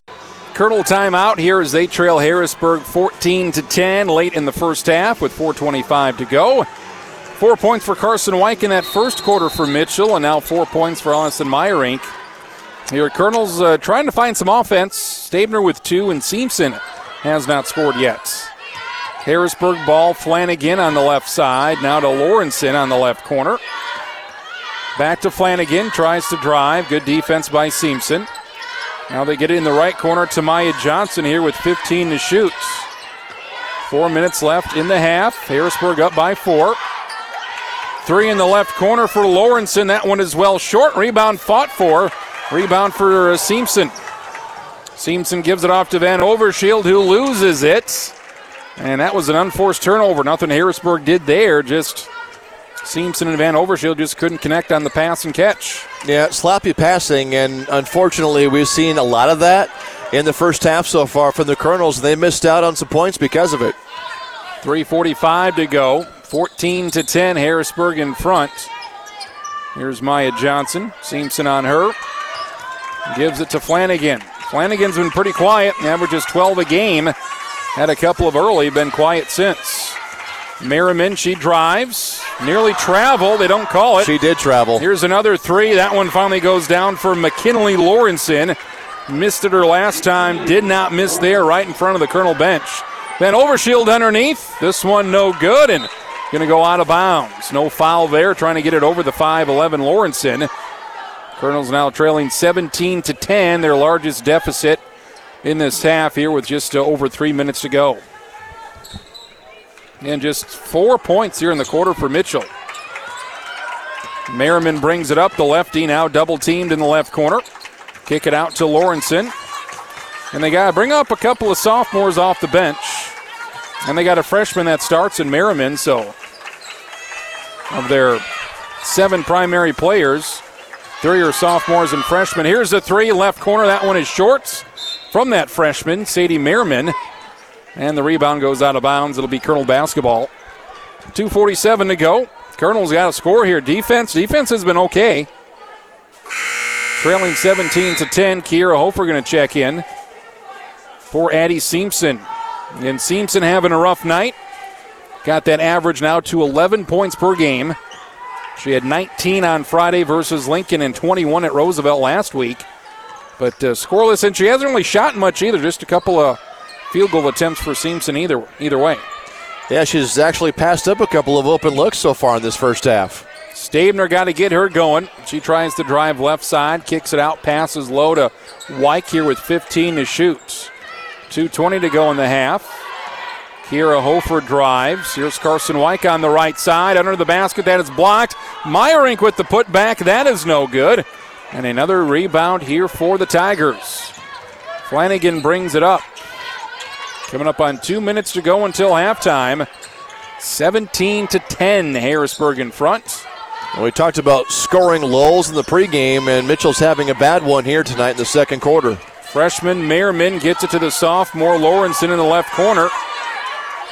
Speaker 2: Colonel timeout here as they trail Harrisburg 14 to 10 late in the first half with 4:25 to go. Four points for Carson Weick in that first quarter for Mitchell, and now four points for Allison Meyerink. Here, Colonel's uh, trying to find some offense. Stabner with two, and Simpson has not scored yet. Harrisburg ball, Flanagan on the left side. Now to Lawrenson on the left corner. Back to Flanagan, tries to drive. Good defense by Simpson. Now they get it in the right corner to Maya Johnson here with 15 to shoot. Four minutes left in the half. Harrisburg up by four. Three in the left corner for Lawrenson. That one is well short. Rebound fought for. Rebound for Simpson. Simpson gives it off to Van Overshield, who loses it. And that was an unforced turnover. Nothing Harrisburg did there. Just Simpson and Van Overshield just couldn't connect on the pass and catch.
Speaker 3: Yeah, sloppy passing, and unfortunately, we've seen a lot of that in the first half so far from the Colonels. They missed out on some points because of it.
Speaker 2: 3.45 to go. 14 to 10, Harrisburg in front. Here's Maya Johnson. Simpson on her. Gives it to Flanagan. Flanagan's been pretty quiet, averages 12 a game. Had a couple of early, been quiet since. Merriman, she drives. Nearly travel, they don't call it.
Speaker 3: She did travel.
Speaker 2: Here's another three. That one finally goes down for McKinley Lawrenson. Missed it her last time. Did not miss there, right in front of the Colonel bench. Van Overshield underneath. This one no good and going to go out of bounds. No foul there. Trying to get it over the 5'11 Lawrenson. Colonels now trailing 17 to 10, their largest deficit in this half here with just uh, over three minutes to go. And just four points here in the quarter for Mitchell. Merriman brings it up. The lefty now double teamed in the left corner. Kick it out to Lawrenson. And they got to bring up a couple of sophomores off the bench. And they got a freshman that starts in Merriman. So, of their seven primary players, three are sophomores and freshmen. Here's the three, left corner. That one is short from that freshman, Sadie Merriman. And the rebound goes out of bounds. It'll be Colonel basketball. 2.47 to go. Colonel's got a score here. Defense, defense has been okay. Trailing 17 to 10. Kiera Hofer going to check in for Addie Simpson. And Simpson having a rough night. Got that average now to 11 points per game. She had 19 on Friday versus Lincoln and 21 at Roosevelt last week. But uh, scoreless, and she hasn't really shot much either. Just a couple of field goal attempts for Simpson either either way.
Speaker 3: Yeah, she's actually passed up a couple of open looks so far in this first half.
Speaker 2: Stabner got to get her going. She tries to drive left side, kicks it out, passes low to Weick here with 15 to shoot. 2.20 to go in the half. Kira Hofer drives. Here's Carson Weick on the right side. Under the basket, that is blocked. Meyerink with the putback. That is no good. And another rebound here for the Tigers. Flanagan brings it up. Coming up on two minutes to go until halftime. 17 to 10, Harrisburg in front.
Speaker 3: we talked about scoring lulls in the pregame, and Mitchell's having a bad one here tonight in the second quarter.
Speaker 2: Freshman Merriman gets it to the sophomore Lawrenson in the left corner.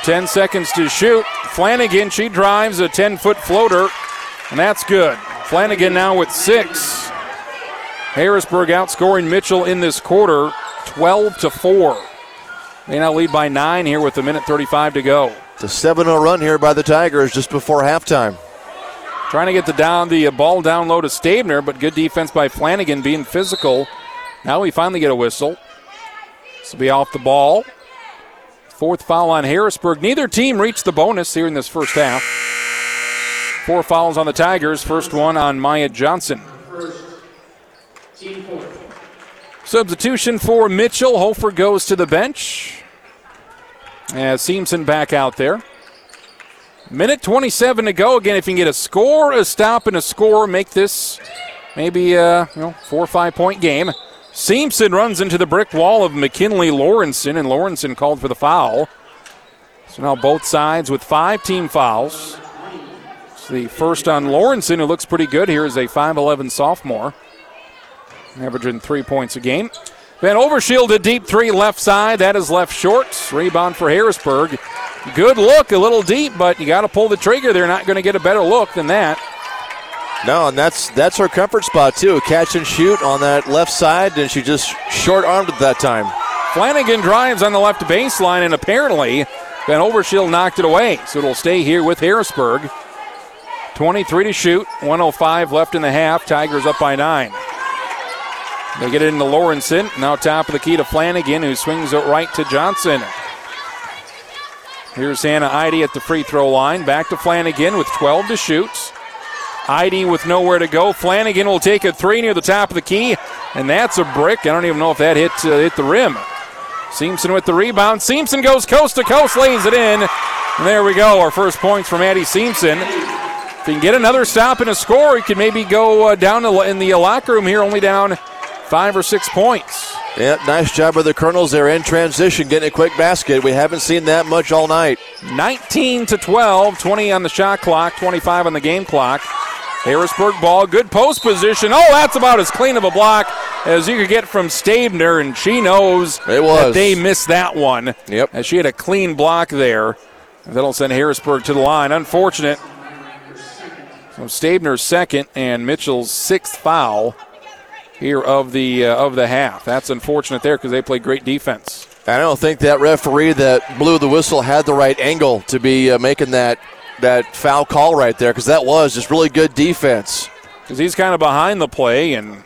Speaker 2: 10 seconds to shoot. Flanagan, she drives a 10 foot floater, and that's good. Flanagan now with six. Harrisburg outscoring Mitchell in this quarter 12 to 4. They now lead by nine here with a minute 35 to go.
Speaker 3: It's a 7 0 run here by the Tigers just before halftime.
Speaker 2: Trying to get the down the uh, ball down low to Stabner, but good defense by Flanagan being physical. Now we finally get a whistle. This will be off the ball. Fourth foul on Harrisburg. Neither team reached the bonus here in this first half. Four fouls on the Tigers. First one on Maya Johnson. Substitution for Mitchell. Hofer goes to the bench. As Simpson back out there. Minute 27 to go. Again, if you can get a score, a stop, and a score, make this maybe a you know, four or five point game. Simpson runs into the brick wall of McKinley Lawrenson, and Lawrenson called for the foul. So now both sides with five team fouls. It's the first on Lawrenson, who looks pretty good here as a 5'11 sophomore averaging three points a game. Van Overshield a deep three left side. That is left short. Rebound for Harrisburg. Good look, a little deep, but you got to pull the trigger. They're not going to get a better look than that.
Speaker 3: No, and that's that's her comfort spot too. Catch and shoot on that left side, and she just short armed at that time.
Speaker 2: Flanagan drives on the left baseline, and apparently Van Overshield knocked it away. So it'll stay here with Harrisburg. 23 to shoot, 105 left in the half. Tigers up by nine. They get it into Lawrenson. Now top of the key to Flanagan, who swings it right to Johnson. Here's Hannah Eide at the free throw line. Back to Flanagan with 12 to shoot. Eide with nowhere to go. Flanagan will take a three near the top of the key, and that's a brick. I don't even know if that hit uh, hit the rim. Simpson with the rebound. Simpson goes coast to coast, lays it in. And there we go. Our first points from Addie Simpson. If he can get another stop and a score, he can maybe go uh, down in the locker room here, only down five or six points.
Speaker 3: Yeah, nice job by the Colonels. They're in transition, getting a quick basket. We haven't seen that much all night.
Speaker 2: 19 to 12, 20 on the shot clock, 25 on the game clock. Harrisburg ball, good post position. Oh, that's about as clean of a block as you could get from Stabner, and she knows
Speaker 3: it was.
Speaker 2: that they missed that one.
Speaker 3: Yep.
Speaker 2: As she had a clean block there. That'll send Harrisburg to the line. Unfortunate. So Stabner's second and Mitchell's sixth foul here of the uh, of the half. That's unfortunate there because they played great defense.
Speaker 3: I don't think that referee that blew the whistle had the right angle to be uh, making that that foul call right there because that was just really good defense.
Speaker 2: Because he's kind of behind the play and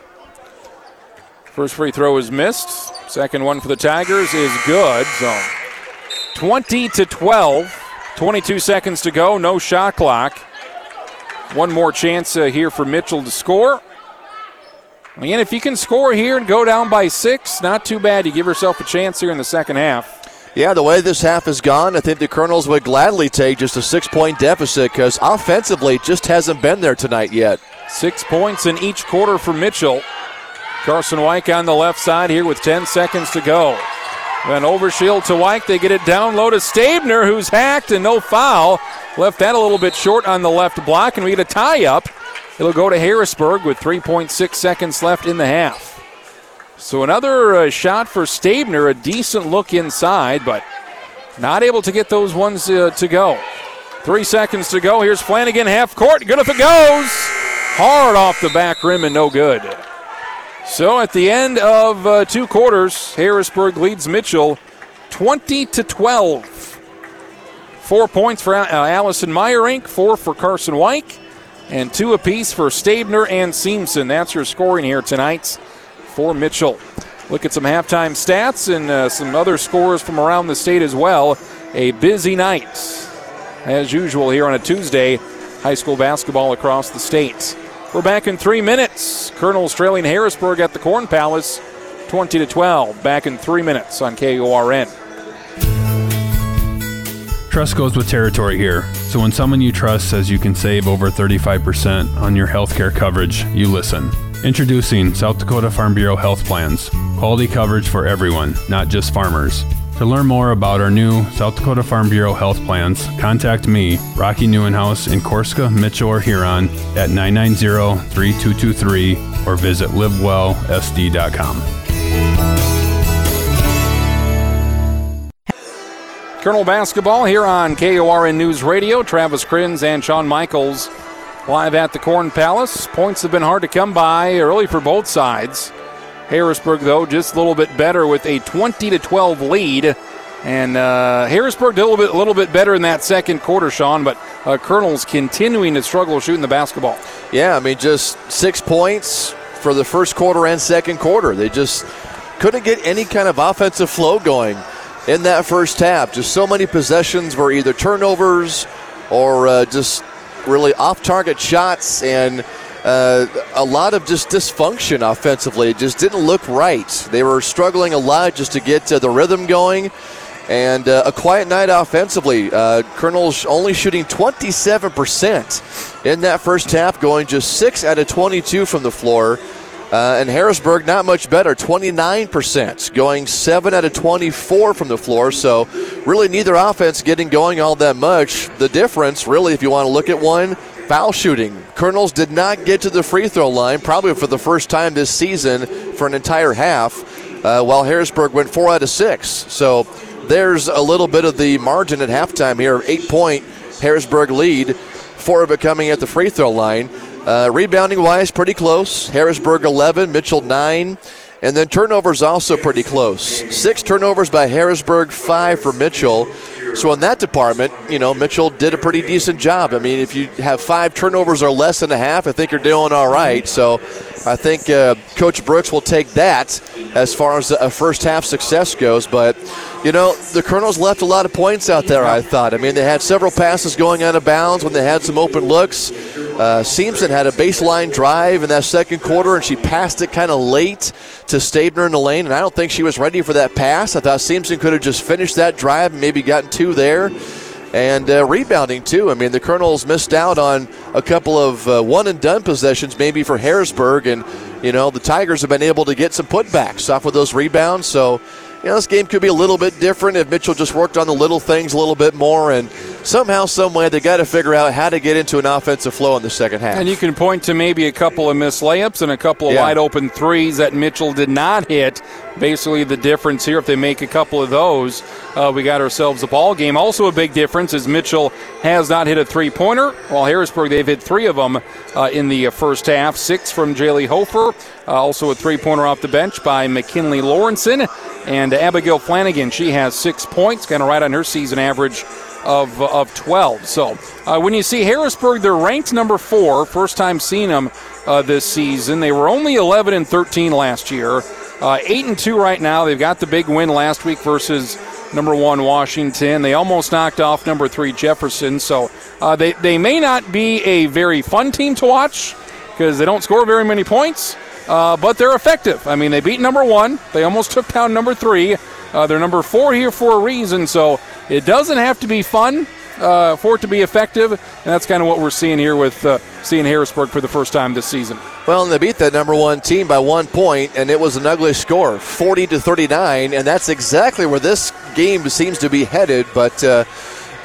Speaker 2: first free throw is missed. Second one for the Tigers is good. So 20 to 12. 22 seconds to go. No shot clock. One more chance uh, here for Mitchell to score. Again, if you can score here and go down by six, not too bad. You give yourself a chance here in the second half.
Speaker 3: Yeah, the way this half has gone, I think the Colonels would gladly take just a six point deficit because offensively just hasn't been there tonight yet.
Speaker 2: Six points in each quarter for Mitchell. Carson Weick on the left side here with 10 seconds to go. Van Overshield to Weick. They get it down low to Stabner, who's hacked and no foul. Left that a little bit short on the left block, and we get a tie up. It'll go to Harrisburg with 3.6 seconds left in the half. So another uh, shot for Stabner, a decent look inside, but Not able to get those ones uh, to go. Three seconds to go. Here's Flanagan, half court. Good if it goes. Hard off the back rim and no good. So at the end of uh, two quarters, Harrisburg leads Mitchell 20 to 12. Four points for uh, Allison Meyerink, four for Carson Weick, and two apiece for Stabner and Simpson. That's your scoring here tonight for Mitchell. Look at some halftime stats and uh, some other scores from around the state as well. A busy night, as usual, here on a Tuesday. High school basketball across the state. We're back in three minutes. Colonel's trailing Harrisburg at the Corn Palace, 20 to 12. Back in three minutes on KORN.
Speaker 9: Trust goes with territory here. So when someone you trust says you can save over 35% on your healthcare coverage, you listen. Introducing South Dakota Farm Bureau Health Plans. Quality coverage for everyone, not just farmers. To learn more about our new South Dakota Farm Bureau health plans, contact me, Rocky Newenhouse in Corsica, Mitchell, or Huron at 990-3223 or visit livewellsd.com.
Speaker 2: Colonel basketball here on KORN News Radio. Travis Crins and Sean Michaels live at the Corn Palace. Points have been hard to come by early for both sides. Harrisburg, though, just a little bit better with a 20 to 12 lead. And uh, Harrisburg did a little bit, little bit better in that second quarter, Sean, but uh, Colonel's continuing to struggle shooting the basketball.
Speaker 3: Yeah, I mean, just six points for the first quarter and second quarter. They just couldn't get any kind of offensive flow going in that first half. Just so many possessions were either turnovers or uh, just really off target shots and uh, a lot of just dysfunction offensively. It just didn't look right. They were struggling a lot just to get uh, the rhythm going. And uh, a quiet night offensively. Uh, Colonel's only shooting 27% in that first half, going just 6 out of 22 from the floor. Uh, and Harrisburg, not much better, 29%, going 7 out of 24 from the floor. So, really, neither offense getting going all that much. The difference, really, if you want to look at one, foul shooting. Colonels did not get to the free throw line, probably for the first time this season for an entire half, uh, while Harrisburg went 4 out of 6. So, there's a little bit of the margin at halftime here. Eight point Harrisburg lead, four of it coming at the free throw line. Uh, rebounding wise, pretty close. Harrisburg 11, Mitchell 9. And then turnovers also pretty close. Six turnovers by Harrisburg, five for Mitchell. So in that department, you know, Mitchell did a pretty decent job. I mean, if you have five turnovers or less than a half, I think you're doing all right. So I think uh, Coach Brooks will take that as far as a first half success goes. But, you know, the Colonels left a lot of points out there, I thought. I mean, they had several passes going out of bounds when they had some open looks. Uh, Simpson had a baseline drive in that second quarter, and she passed it kind of late to Stabner in the lane, and I don't think she was ready for that pass. I thought Simpson could have just finished that drive and maybe gotten two there. And uh, rebounding, too. I mean, the Colonels missed out on a couple of uh, one and done possessions, maybe for Harrisburg. And, you know, the Tigers have been able to get some putbacks off of those rebounds. So, you know, this game could be a little bit different if Mitchell just worked on the little things a little bit more. And somehow, some way, they got to figure out how to get into an offensive flow in the second half.
Speaker 2: And you can point to maybe a couple of missed layups and a couple of
Speaker 3: Yeah.
Speaker 2: wide open threes that Mitchell did not hit. Basically, the difference here, if they make a couple of those, uh, we got ourselves a ball game. Also, a big difference is Mitchell has not hit a three pointer, while Harrisburg, they've hit three of them uh, in the uh, first half. Six from Jaylee Hofer, uh, also a three pointer off the bench by McKinley Lawrenson. And Abigail Flanagan, she has six points, kind of right on her season average of, of 12. So uh, when you see Harrisburg, they're ranked number four. First time seeing them uh, this season. They were only 11 and 13 last year. Uh, eight and two right now. They've got the big win last week versus number one Washington. They almost knocked off number three Jefferson. So uh, they they may not be a very fun team to watch because they don't score very many points. Uh, but they're effective. I mean, they beat number one. They almost took down number three. Uh, they're number four here for a reason. So it doesn't have to be fun uh, for it to be effective. And that's kind of what we're seeing here with uh, seeing Harrisburg for the first time this season.
Speaker 3: Well, and they beat that number one team by one point, and it was an ugly score, 40 to 39, and that's exactly where this game seems to be headed. But uh,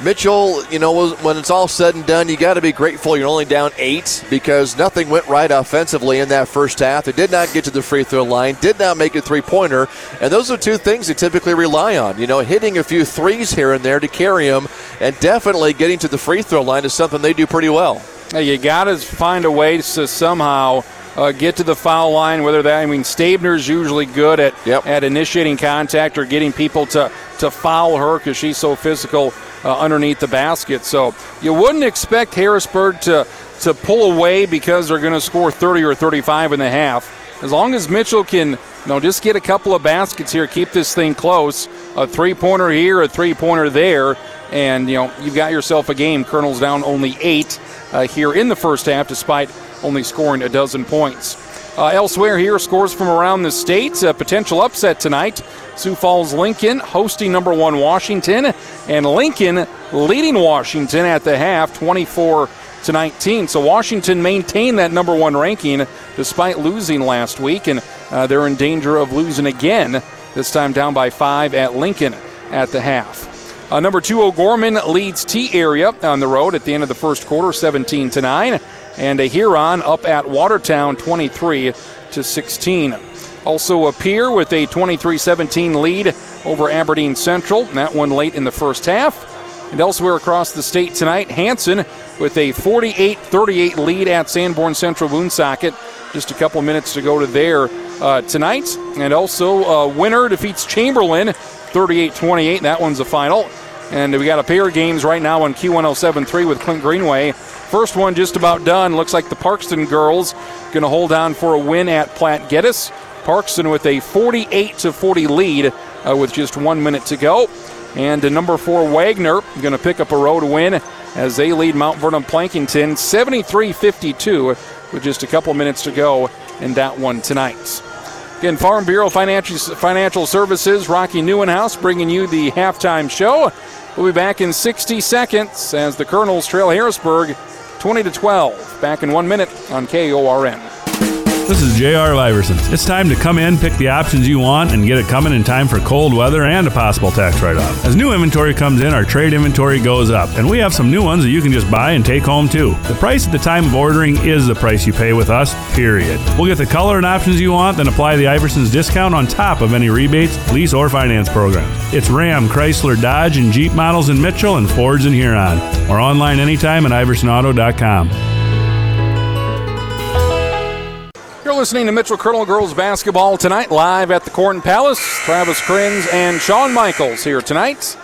Speaker 3: Mitchell, you know, when it's all said and done, you got to be grateful you're only down eight because nothing went right offensively in that first half. They did not get to the free throw line, did not make a three pointer, and those are two things they typically rely on. You know, hitting a few threes here and there to carry them, and definitely getting to the free throw line is something they do pretty well.
Speaker 2: You got to find a way to somehow uh, get to the foul line. Whether that, I mean, Stabner's usually good at
Speaker 3: yep.
Speaker 2: at initiating contact or getting people to to foul her because she's so physical uh, underneath the basket. So you wouldn't expect Harrisburg to to pull away because they're going to score 30 or 35 in the half. As long as Mitchell can, you know, just get a couple of baskets here, keep this thing close, a three-pointer here, a three-pointer there, and you know you've got yourself a game. Colonel's down only eight uh, here in the first half, despite only scoring a dozen points. Uh, elsewhere here, scores from around the state. A potential upset tonight. Sioux Falls Lincoln hosting number one Washington, and Lincoln leading Washington at the half, 24 to 19. So Washington maintained that number one ranking despite losing last week, and uh, they're in danger of losing again. This time down by five at Lincoln at the half. Uh, number two O'Gorman leads Tea Area on the road at the end of the first quarter, 17 to nine and a Huron up at Watertown 23 to 16. Also a Pierre with a 23-17 lead over Aberdeen Central. That one late in the first half. And elsewhere across the state tonight, Hanson with a 48-38 lead at Sanborn Central Woonsocket. Just a couple minutes to go to there uh, tonight. And also, uh, winner defeats Chamberlain 38-28. That one's the final. And we got a pair of games right now on Q1073 with Clint Greenway First one just about done. Looks like the Parkston girls going to hold on for a win at Platte Geddes. Parkston with a 48 to 40 lead uh, with just one minute to go. And uh, number four Wagner going to pick up a road win as they lead Mount Vernon Plankinton 73 52 with just a couple minutes to go in that one tonight. Again, Farm Bureau Financial, Financial Services, Rocky Newenhouse bringing you the halftime show. We'll be back in 60 seconds as the Colonels trail Harrisburg 20 to 12. Back in one minute on KORN.
Speaker 9: This is J.R. Iversons. It's time to come in, pick the options you want, and get it coming in time for cold weather and a possible tax write off. As new inventory comes in, our trade inventory goes up, and we have some new ones that you can just buy and take home too. The price at the time of ordering is the price you pay with us, period. We'll get the color and options you want, then apply the Iversons discount on top of any rebates, lease, or finance programs. It's Ram, Chrysler, Dodge, and Jeep models in Mitchell and Fords in Huron, or online anytime at iversonauto.com.
Speaker 2: listening to Mitchell Colonel Girls Basketball tonight, live at the Corn Palace. Travis Crins and Sean Michaels here tonight.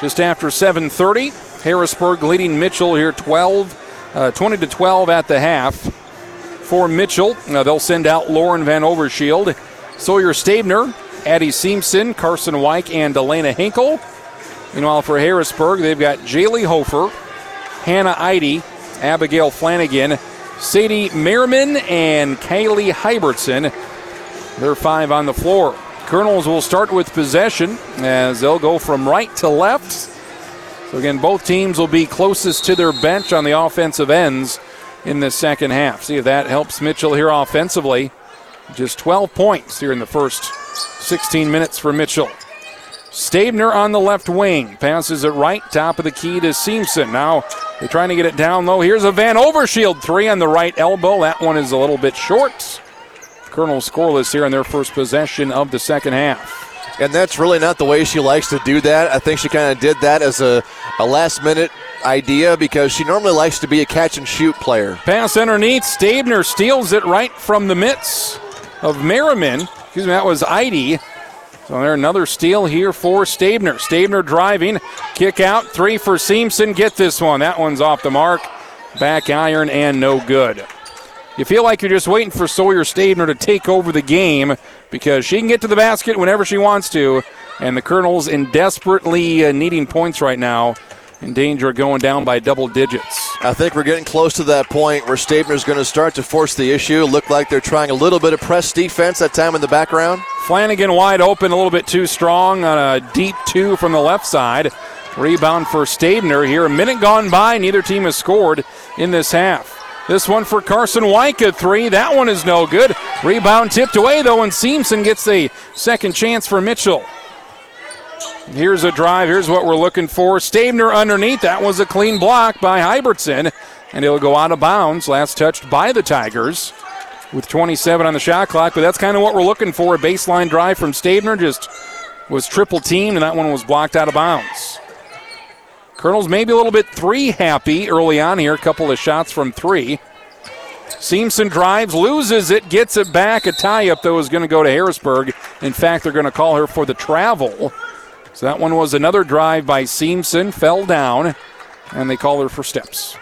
Speaker 2: Just after 7:30, Harrisburg leading Mitchell here 12, uh, 20 to 12 at the half. For Mitchell, uh, they'll send out Lauren Van Overshield, Sawyer Stabner, Addie Simpson, Carson Weick, and Elena Hinkle. Meanwhile, for Harrisburg, they've got Jaylee Hofer, Hannah Eide, Abigail Flanagan, Sadie Merriman and Kaylee Hybertson. They're five on the floor. Colonels will start with possession as they'll go from right to left. So, again, both teams will be closest to their bench on the offensive ends in the second half. See if that helps Mitchell here offensively. Just 12 points here in the first 16 minutes for Mitchell. Stabner on the left wing. Passes it right, top of the key to Simpson. Now they're trying to get it down low. Here's a Van Overshield three on the right elbow. That one is a little bit short. Colonel scoreless here in their first possession of the second half.
Speaker 3: And that's really not the way she likes to do that. I think she kind of did that as a, a last minute idea because she normally likes to be a catch and shoot player.
Speaker 2: Pass underneath. Stabner steals it right from the mitts of Merriman. Excuse me, that was Eide. So there another steal here for Stabner. Stabner driving, kick out, three for Simpson. Get this one. That one's off the mark. Back iron and no good. You feel like you're just waiting for Sawyer Stabner to take over the game because she can get to the basket whenever she wants to, and the Colonels in desperately uh, needing points right now in danger of going down by double digits.
Speaker 3: I think we're getting close to that point where Stabner's going to start to force the issue. Look like they're trying a little bit of press defense that time in the background.
Speaker 2: Flanagan wide open, a little bit too strong on a deep two from the left side. Rebound for Stabner here. A minute gone by, neither team has scored in this half. This one for Carson Wyka, three. That one is no good. Rebound tipped away, though, and Simpson gets a second chance for Mitchell. Here's a drive. Here's what we're looking for. Stabner underneath. That was a clean block by Hybertson, and it'll go out of bounds. Last touched by the Tigers with 27 on the shot clock, but that's kind of what we're looking for. A baseline drive from Stabner just was triple teamed, and that one was blocked out of bounds. Colonels maybe a little bit three happy early on here. A couple of shots from three. Simpson drives, loses it, gets it back. A tie up, though, is going to go to Harrisburg. In fact, they're going to call her for the travel. So that one was another drive by Simpson, fell down, and they call her for steps.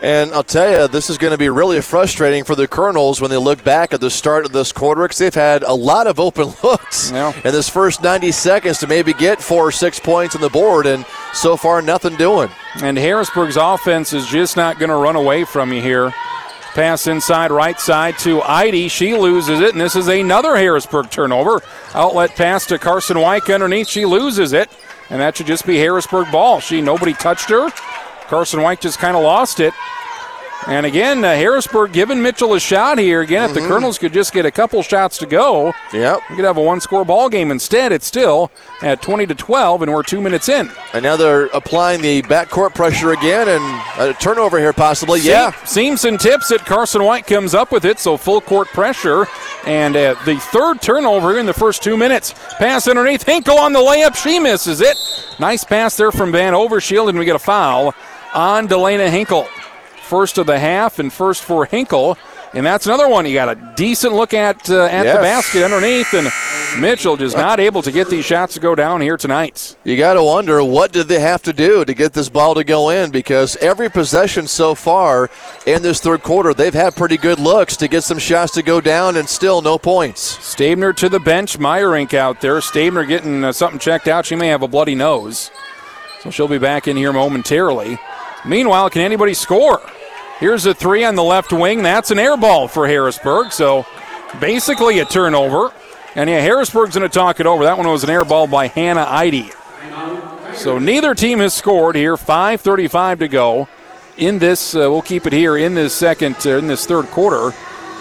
Speaker 3: And I'll tell you, this is going to be really frustrating for the Colonels when they look back at the start of this quarter because they've had a lot of open looks
Speaker 2: yeah.
Speaker 3: in this first 90 seconds to maybe get four or six points on the board, and so far nothing doing.
Speaker 2: And Harrisburg's offense is just not going to run away from you here. Pass inside, right side to Eide. She loses it, and this is another Harrisburg turnover. Outlet pass to Carson Weick underneath. She loses it, and that should just be Harrisburg ball. She nobody touched her. Carson Weick just kind of lost it. And again, uh, Harrisburg giving Mitchell a shot here. Again, mm-hmm. if the mm-hmm. Colonels could just get a couple shots to go,
Speaker 3: yep.
Speaker 2: we could have a one-score ball game. Instead, it's still at 20 to 12, and we're two minutes in.
Speaker 3: And now they're applying the backcourt pressure again, and a turnover here possibly. Se- yeah,
Speaker 2: Simpson tips it. Carson Weick comes up with it, so full court pressure. And uh, the third turnover in the first two minutes. Pass underneath. Hinkle on the layup. She misses it. Nice pass there from Van Overshield, and we get a foul on Delana Hinkle first of the half and first for Hinkle. And that's another one you got a decent look at uh, at yes. the basket underneath, and Mitchell just not able to get these shots to go down here tonight.
Speaker 3: You got to wonder what did they have to do to get this ball to go in because every possession so far in this third quarter, they've had pretty good looks to get some shots to go down, and still no points.
Speaker 2: Stabner to the bench, Meyerink out there. Stabner getting uh, something checked out. She may have a bloody nose, so she'll be back in here momentarily. Meanwhile, can anybody score? Here's a three on the left wing. That's an air ball for Harrisburg. So basically a turnover. And yeah, Harrisburg's going to talk it over. That one was an air ball by Hannah Eide. So neither team has scored here. 5:35 to go in this. Uh, we'll keep it here in this second, uh, in this third quarter.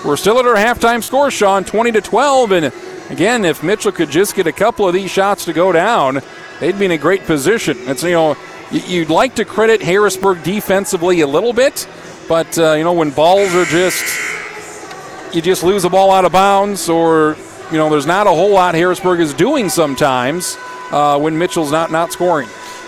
Speaker 2: We're still at our halftime score, Sean, 20 to 12. And again, if Mitchell could just get a couple of these shots to go down, they'd be in a great position. It's you know you'd like to credit Harrisburg defensively a little bit, but uh, you know when balls are just you just lose a ball out of bounds, or you know there's not a whole lot Harrisburg is doing sometimes uh, when Mitchell's not not scoring.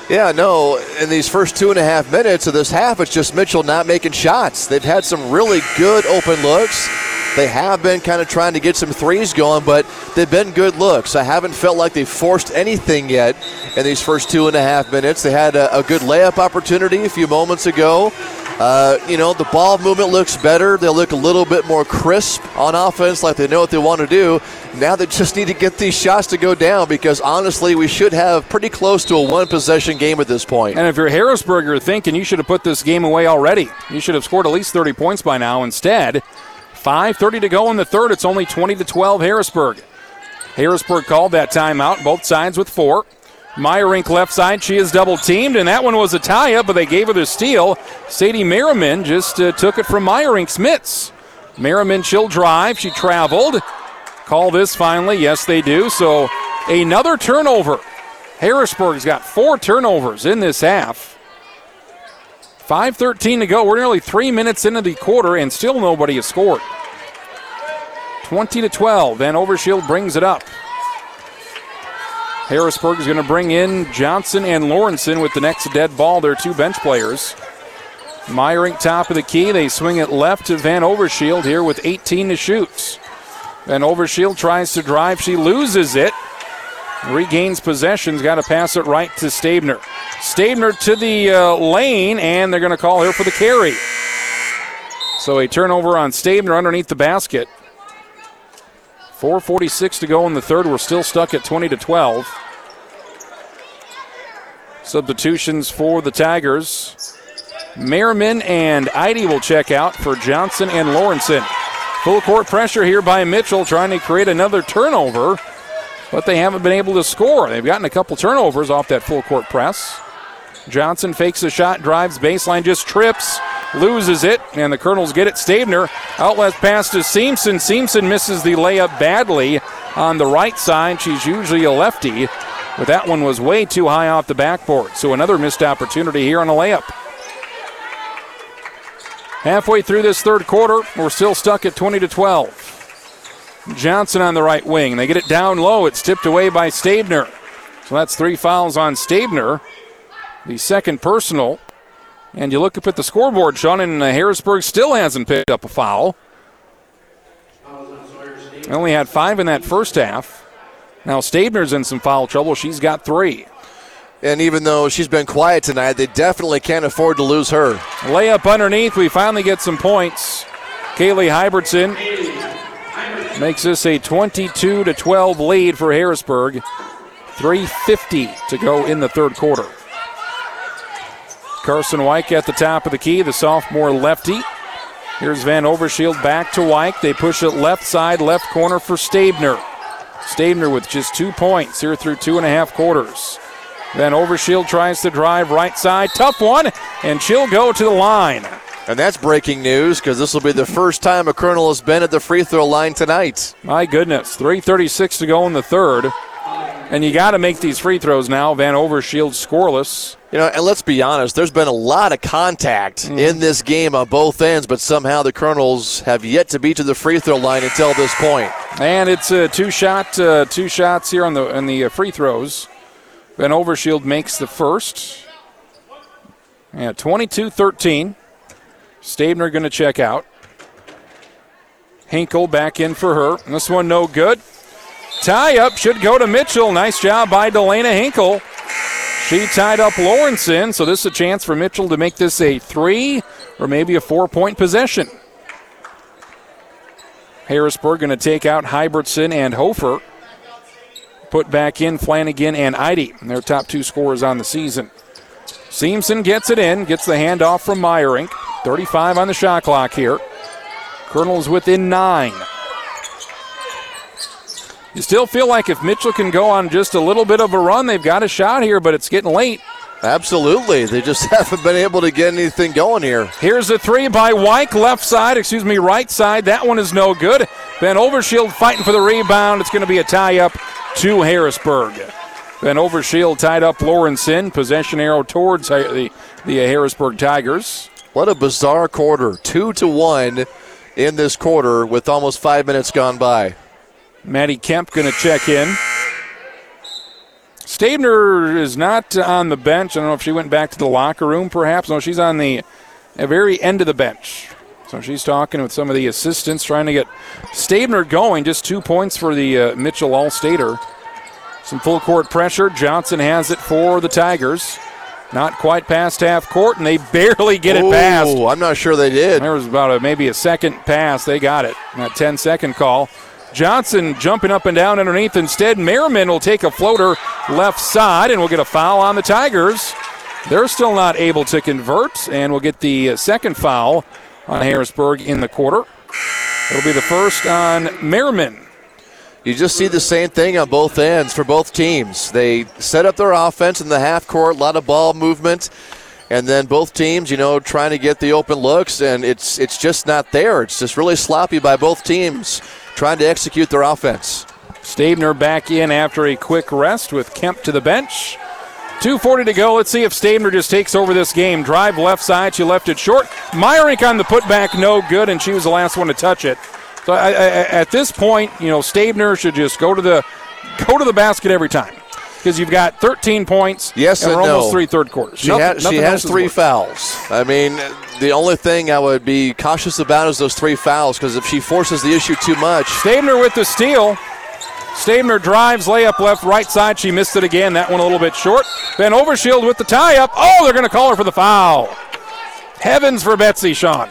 Speaker 3: Yeah, no, in these first two and a half minutes of this half, it's just Mitchell not making shots. They've had some really good open looks. They have been kind of trying to get some threes going, but they've been good looks. I haven't felt like they've forced anything yet in these first two and a half minutes. They had a, a good layup opportunity a few moments ago. Uh, you know, the ball movement looks better. They look a little bit more crisp on offense, like they know what they want to do. Now they just need to get these shots to go down because honestly, we should have pretty close to a one possession game at this point.
Speaker 2: And if you're Harrisburg, you're thinking you should have put this game away already. You should have scored at least 30 points by now. Instead, 5:30 to go in the third. It's only 20 to 12 Harrisburg. Harrisburg called that timeout. Both sides with four. Meyerink left side. She is double teamed, and that one was a tie up, but they gave her the steal. Sadie Merriman just uh, took it from Meyerink Smits. Merriman, she'll drive. She traveled. Call this finally. Yes, they do. So another turnover. Harrisburg's got four turnovers in this half. 5.13 to go. We're nearly three minutes into the quarter, and still nobody has scored. 20 to 12. Van Overshield brings it up. Harrisburg is going to bring in Johnson and Lawrenson with the next dead ball. They're two bench players. Meyerink top of the key. They swing it left to Van Overshield here with 18 to shoot. Van Overshield tries to drive. She loses it. Regains possession. Got to pass it right to Stabner. Stabner to the uh, lane, and they're going to call her for the carry. So a turnover on Stabner underneath the basket. 4.46 to go in the third. We're still stuck at 20 to 12. Substitutions for the Tigers. Merriman and Eide will check out for Johnson and Lawrenson. Full court pressure here by Mitchell trying to create another turnover, but they haven't been able to score. They've gotten a couple turnovers off that full court press. Johnson fakes a shot, drives baseline, just trips, loses it, and the Colonels get it. Stabner outlet pass to Simpson. Simpson misses the layup badly on the right side. She's usually a lefty. But that one was way too high off the backboard. So another missed opportunity here on a layup. Halfway through this third quarter, we're still stuck at 20 to 12. Johnson on the right wing. They get it down low. It's tipped away by Stabner. So that's three fouls on Stabner. The second personal. And you look up at the scoreboard, Sean, and uh, Harrisburg still hasn't picked up a foul. They only had five in that first half. Now Stabner's in some foul trouble. She's got three.
Speaker 3: And even though she's been quiet tonight, they definitely can't afford to lose her.
Speaker 2: Layup underneath. We finally get some points. Kaylee Hybertson makes this a 22 to 12 lead for Harrisburg. 350 to go in the third quarter. Carson Weick at the top of the key, the sophomore lefty. Here's Van Overshield back to Weick. They push it left side, left corner for Stabner. Stabner with just two points here through two and a half quarters. Van Overshield tries to drive right side. Tough one, and she'll go to the line.
Speaker 3: And that's breaking news because this will be the first time a Colonel has been at the free throw line tonight.
Speaker 2: My goodness, 3.36 to go in the third. And you got to make these free throws now. Van Overshield scoreless.
Speaker 3: You know, and let's be honest, there's been a lot of contact mm-hmm. in this game on both ends, but somehow the Colonels have yet to be to the free throw line until this point.
Speaker 2: And it's a two shot, uh, two shots here on the on the uh, free throws. Van Overshield makes the first. Yeah, 22-13. Stabner going to check out. Hinkle back in for her. And this one no good. Tie up should go to Mitchell. Nice job by Delana Hinkle. She tied up Lawrenson, so this is a chance for Mitchell to make this a three or maybe a four point possession. Harrisburg going to take out Hybertson and Hofer. Put back in Flanagan and Eide, their top two scorers on the season. Seamson gets it in, gets the handoff from Meyerink. 35 on the shot clock here. Colonel's within nine. You still feel like if Mitchell can go on just a little bit of a run, they've got a shot here, but it's getting late.
Speaker 3: Absolutely. They just haven't been able to get anything going here.
Speaker 2: Here's a three by Weick, left side, excuse me, right side. That one is no good. Van Overshield fighting for the rebound. It's going to be a tie up to Harrisburg. Van Overshield tied up Lawrenson. Possession arrow towards the, the Harrisburg Tigers.
Speaker 3: What a bizarre quarter. Two to one in this quarter with almost five minutes gone by.
Speaker 2: Maddie Kemp going to check in. Stabner is not on the bench. I don't know if she went back to the locker room, perhaps. No, she's on the very end of the bench. So she's talking with some of the assistants, trying to get Stabner going. Just two points for the uh, Mitchell All-Stater. Some full court pressure. Johnson has it for the Tigers. Not quite past half court, and they barely get it past.
Speaker 3: I'm not sure they did.
Speaker 2: There was about a, maybe a second pass. They got it. That 10 second call. Johnson jumping up and down underneath. Instead, Merriman will take a floater left side, and we'll get a foul on the Tigers. They're still not able to convert, and we'll get the second foul on Harrisburg in the quarter. It'll be the first on Merriman.
Speaker 3: You just see the same thing on both ends for both teams. They set up their offense in the half court, a lot of ball movement, and then both teams, you know, trying to get the open looks, and it's it's just not there. It's just really sloppy by both teams trying to execute their offense.
Speaker 2: Stabner back in after a quick rest with Kemp to the bench. 2.40 to go. Let's see if Stabner just takes over this game. Drive left side. She left it short. Meyerink on the putback, no good, and she was the last one to touch it. So I, I, at this point, you know, Stabner should just go to the go to the basket every time because you've got 13 points.
Speaker 3: Yes,
Speaker 2: and,
Speaker 3: and
Speaker 2: we're
Speaker 3: no.
Speaker 2: almost three third quarters.
Speaker 3: She, nothing, ha- she has three working. fouls. I mean, the only thing I would be cautious about is those three fouls because if she forces the issue too much.
Speaker 2: Stabner with the steal. Stabner drives, layup left, right side. She missed it again. That one a little bit short. Van Overshield with the tie up. Oh, they're going to call her for the foul. Heavens for Betsy, Sean.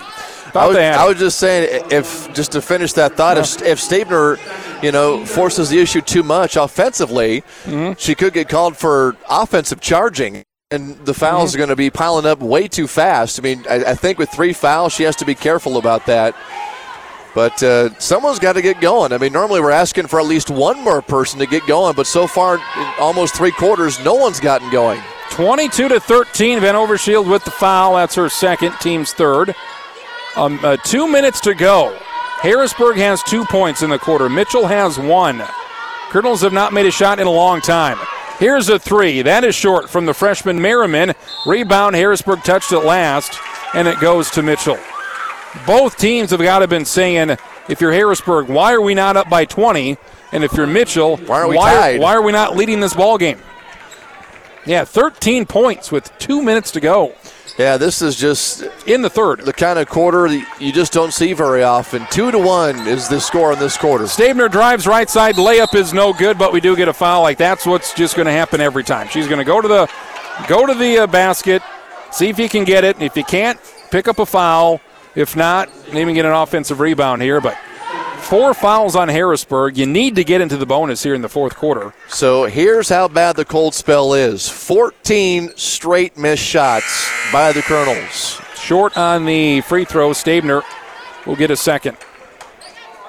Speaker 3: I was, I was, just saying, if just to finish that thought, yeah. if, if Stabner, you know, forces the issue too much offensively, mm-hmm. she could get called for offensive charging and the fouls mm-hmm. are going to be piling up way too fast. I mean, I, I, think with three fouls, she has to be careful about that. But uh, someone's got to get going. I mean, normally we're asking for at least one more person to get going, but so far, almost three quarters, no one's gotten going.
Speaker 2: 22 to 13, Van Overshield with the foul. That's her second, team's third. Um, uh, two minutes to go. Harrisburg has two points in the quarter. Mitchell has one. Colonels have not made a shot in a long time. Here's a three. That is short from the freshman Merriman. Rebound, Harrisburg touched it last, and it goes to Mitchell. Both teams have got to have been saying, if you're Harrisburg, why are we not up by 20? And if you're Mitchell,
Speaker 3: why are we
Speaker 2: why, why are we not leading this ball game? Yeah, 13 points with two minutes to go.
Speaker 3: Yeah, this is just
Speaker 2: in the third.
Speaker 3: The kind of quarter that you just don't see very often. Two to one is the score in this quarter.
Speaker 2: Stabner drives right side. Layup is no good, but we do get a foul. Like that's what's just going to happen every time. She's going to go to the go to the uh, basket, see if you can get it. If you can't, pick up a foul. If not, maybe get an offensive rebound here. But four fouls on Harrisburg. You need to get into the bonus here in the fourth quarter.
Speaker 3: So here's how bad the cold spell is 14 straight missed shots by the Colonels.
Speaker 2: Short on the free throw. Stabner will get a second.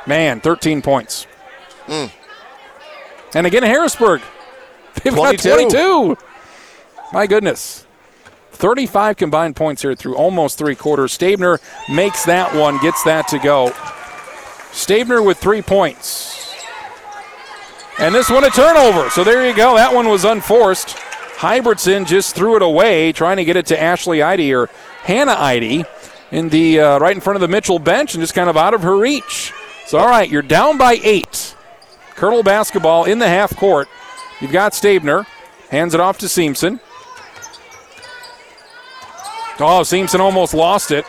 Speaker 2: Man, 13 points.
Speaker 3: Mm.
Speaker 2: And again, Harrisburg. They've
Speaker 3: 22.
Speaker 2: got 22. My goodness. 35 combined points here through almost three quarters. Stabner makes that one, gets that to go. Stabner with three points. And this one a turnover. So there you go. That one was unforced. Hybertson just threw it away, trying to get it to Ashley Eide or Hannah Eide in the uh, right in front of the Mitchell bench and just kind of out of her reach. So all right, you're down by eight. Colonel basketball in the half court. You've got Stabner. Hands it off to Seamson. Oh, Seamson almost lost it.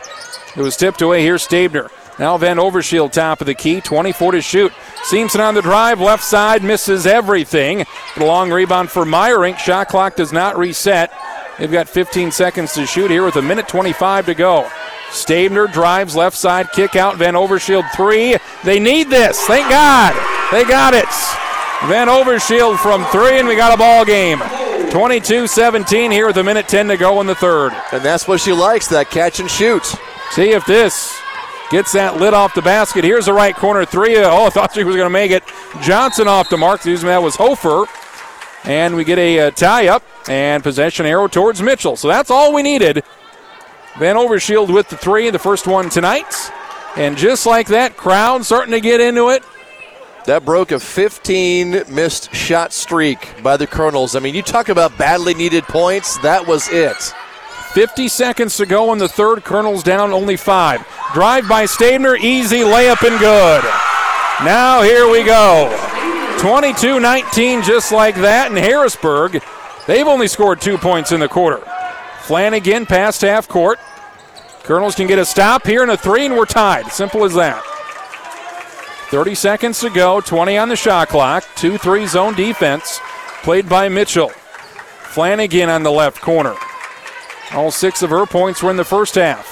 Speaker 2: It was tipped away. Here's Stabner. Now Van Overshield top of the key. 24 to shoot. Seamson on the drive. Left side misses everything. But a long rebound for Meyerink. Shot clock does not reset. They've got 15 seconds to shoot here with a minute 25 to go. Stabner drives left side, kick out. Van Overshield three. They need this. Thank God. They got it. Van Overshield from three, and we got a ball game. 22 17 here with a minute 10 to go in the third.
Speaker 3: And that's what she likes that catch and shoot.
Speaker 2: See if this gets that lid off the basket. Here's the right corner three. Oh, I thought she was going to make it. Johnson off the mark. Excuse me, that was Hofer. And we get a uh, tie up and possession arrow towards Mitchell. So that's all we needed. Van Overshield with the three, the first one tonight. And just like that, crowd starting to get into it.
Speaker 3: That broke a 15 missed shot streak by the Colonels. I mean, you talk about badly needed points. That was it.
Speaker 2: 50 seconds to go in the third. Colonels down only five. Drive by Stabner, easy layup and good. Now here we go. 22 19, just like that. And Harrisburg, they've only scored two points in the quarter. Flanagan past half court. Colonels can get a stop here and a three, and we're tied. Simple as that. 30 seconds to go, 20 on the shot clock. 2 3 zone defense played by Mitchell. Flanagan on the left corner. All six of her points were in the first half.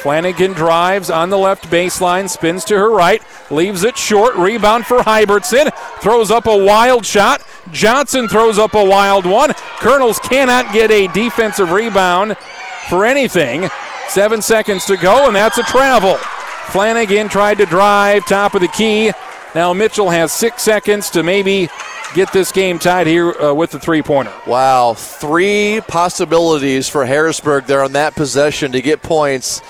Speaker 2: Flanagan drives on the left baseline, spins to her right, leaves it short. Rebound for Hybertson. Throws up a wild shot. Johnson throws up a wild one. Colonels cannot get a defensive rebound for anything. Seven seconds to go, and that's a travel. Flanagan tried to drive, top of the key. Now Mitchell has six seconds to maybe get this game tied here uh, with the three pointer.
Speaker 3: Wow, three possibilities for Harrisburg there on that possession to get points,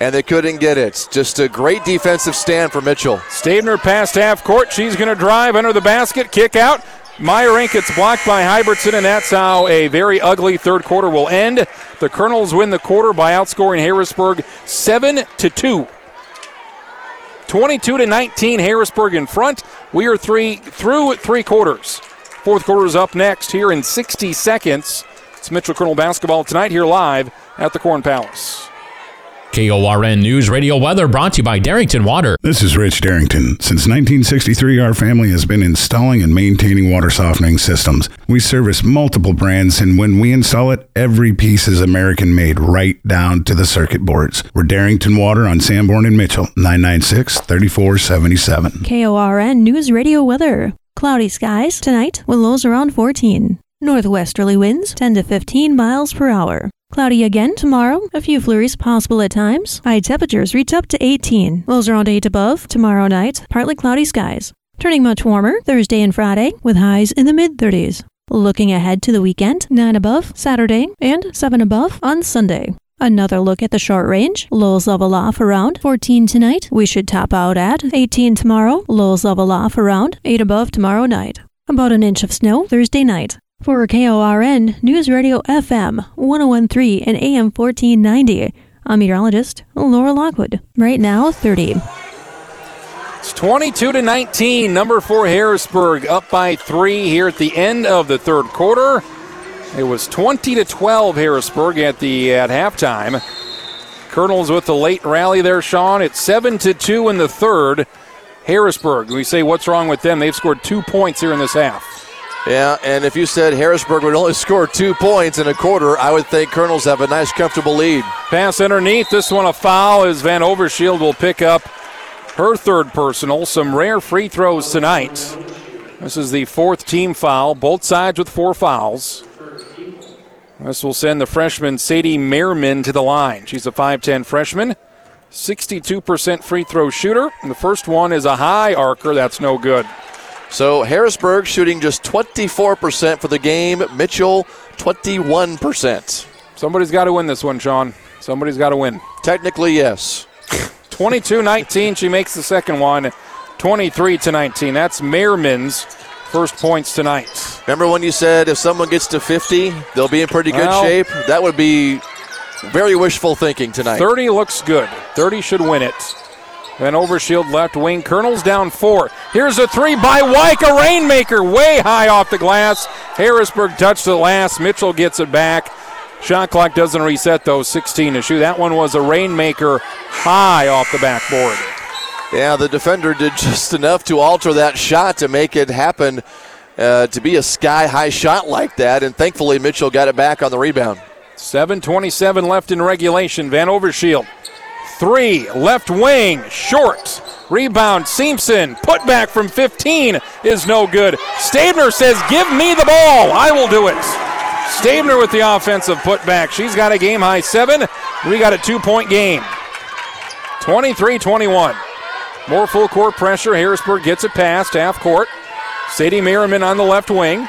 Speaker 3: and they couldn't get it. Just a great defensive stand for Mitchell.
Speaker 2: Stabner past half court. She's going to drive under the basket, kick out. Meyerink gets blocked by Hybertson, and that's how a very ugly third quarter will end. The Colonels win the quarter by outscoring Harrisburg 7 to 2. 22 to 19, Harrisburg in front. We are three through three quarters. Fourth quarter is up next here in 60 seconds. It's Mitchell Colonel basketball tonight here live at the Corn Palace.
Speaker 1: KORN News Radio Weather brought to you by Darrington Water.
Speaker 12: This is Rich Darrington. Since 1963, our family has been installing and maintaining water softening systems. We service multiple brands, and when we install it, every piece is American made right down to the circuit boards. We're Darrington Water on Sanborn and Mitchell, 996 3477.
Speaker 13: KORN News Radio Weather. Cloudy skies tonight with lows around 14. Northwesterly winds 10 to 15 miles per hour. Cloudy again tomorrow. A few flurries possible at times. High temperatures reach up to 18. Lows around 8 above. Tomorrow night, partly cloudy skies. Turning much warmer Thursday and Friday with highs in the mid 30s. Looking ahead to the weekend, 9 above Saturday and 7 above on Sunday. Another look at the short range. Lows level off around 14 tonight. We should top out at 18 tomorrow. Lows level off around 8 above tomorrow night. About an inch of snow Thursday night. For KORN News Radio FM 1013 and AM 1490, I'm meteorologist Laura Lockwood. Right now, 30.
Speaker 2: It's 22 to 19. Number four Harrisburg up by three here at the end of the third quarter. It was 20 to 12 Harrisburg at the at halftime. Colonels with the late rally there, Sean. It's seven to two in the third. Harrisburg. We say what's wrong with them? They've scored two points here in this half.
Speaker 3: Yeah, and if you said Harrisburg would only score two points in a quarter, I would think Colonels have a nice, comfortable lead.
Speaker 2: Pass underneath. This one a foul as Van Overshield will pick up her third personal. Some rare free throws tonight. This is the fourth team foul, both sides with four fouls. This will send the freshman Sadie Merriman to the line. She's a 5'10 freshman, 62% free throw shooter. And the first one is a high arcer. That's no good.
Speaker 3: So Harrisburg shooting just 24% for the game. Mitchell, 21%.
Speaker 2: Somebody's got to win this one, Sean. Somebody's got to win.
Speaker 3: Technically, yes.
Speaker 2: 22 19. She makes the second one. 23 to 19. That's Merriman's first points tonight.
Speaker 3: Remember when you said if someone gets to 50, they'll be in pretty good
Speaker 2: Well-
Speaker 3: shape? That would be very wishful thinking tonight.
Speaker 2: 30 looks good. 30 should win it. Van Overshield left wing. Colonel's down four. Here's a three by Weick, a rainmaker, way high off the glass. Harrisburg touched the last. Mitchell gets it back. Shot clock doesn't reset though. 16 to shoot. That one was a rainmaker high off the backboard.
Speaker 3: Yeah, the defender did just enough to alter that shot to make it happen uh, to be a sky high shot like that, and thankfully Mitchell got it back on the rebound.
Speaker 2: 7.27 left in regulation. Van Overshield. Three, left wing, short. Rebound, Simpson. Put back from 15 is no good. Stabner says, Give me the ball. I will do it. Stabner with the offensive putback. She's got a game high seven. We got a two point game. 23 21. More full court pressure. Harrisburg gets it past half court. Sadie Merriman on the left wing.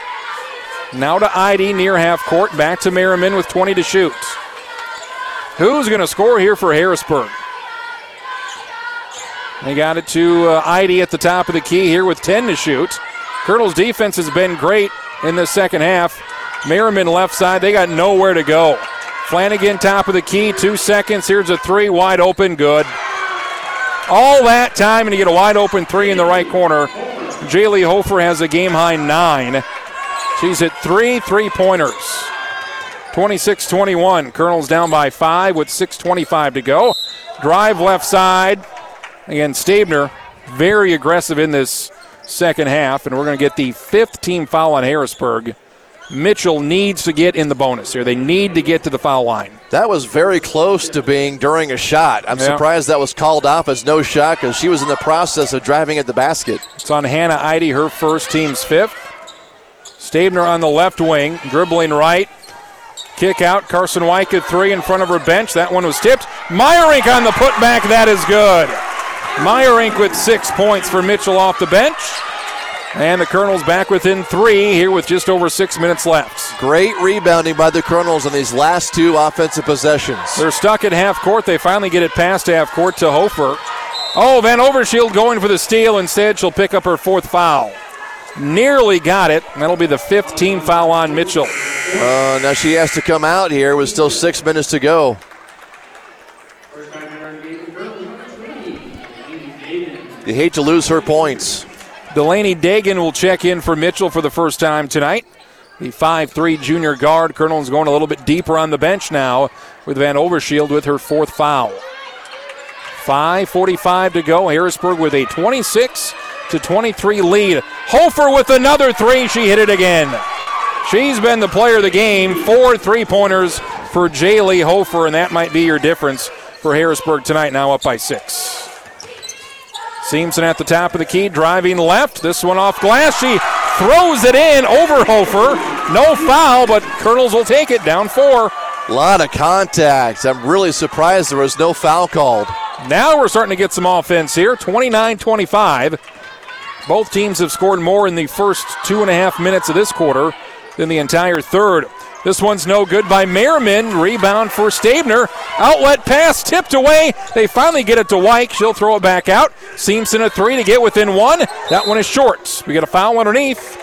Speaker 2: Now to Eide near half court. Back to Merriman with 20 to shoot. Who's going to score here for Harrisburg? They got it to uh, Eide at the top of the key here with 10 to shoot. Colonel's defense has been great in the second half. Merriman left side, they got nowhere to go. Flanagan top of the key, two seconds. Here's a three, wide open, good. All that time, and you get a wide open three in the right corner. Jaylee Hofer has a game high nine. She's hit three three pointers. 26 21. Colonel's down by five with 6.25 to go. Drive left side. Again, Stabner very aggressive in this second half, and we're going to get the fifth team foul on Harrisburg. Mitchell needs to get in the bonus here. They need to get to the foul line.
Speaker 3: That was very close to being during a shot. I'm
Speaker 2: Yeah.
Speaker 3: surprised that was called off as no shot because she was in the process of driving at the basket.
Speaker 2: It's on Hannah Eide, her first team's fifth. Stabner on the left wing, dribbling right. Kick out. Carson Weick at three in front of her bench. That one was tipped. Meyerink on the putback. That is good. Meyerink with six points for Mitchell off the bench. And the Colonels back within three here with just over six minutes left.
Speaker 3: Great rebounding by the Colonels on these last two offensive possessions.
Speaker 2: They're stuck at half court. They finally get it past half court to Hofer. Oh, Van Overshield going for the steal. Instead, she'll pick up her fourth foul. Nearly got it. That'll be the fifth team foul on Mitchell.
Speaker 3: Uh, now she has to come out here with still six minutes to go. You hate to lose her points.
Speaker 2: Delaney Dagan will check in for Mitchell for the first time tonight. The 5'3 junior guard. Colonel's going a little bit deeper on the bench now with Van Overshield with her fourth foul. 5.45 to go. Harrisburg with a 26 to 23 lead. Hofer with another three. She hit it again. She's been the player of the game. Four three pointers for Jaylee Hofer, and that might be your difference for Harrisburg tonight, now up by six. Seamson at the top of the key, driving left. This one off glass. She throws it in over Hofer. No foul, but Colonels will take it down four.
Speaker 3: A lot of contact. I'm really surprised there was no foul called.
Speaker 2: Now we're starting to get some offense here. 29 25. Both teams have scored more in the first two and a half minutes of this quarter than the entire third. This one's no good by Merriman. Rebound for Stabner. Outlet pass tipped away. They finally get it to Weick. She'll throw it back out. Seamson a three to get within one. That one is short. We get a foul underneath.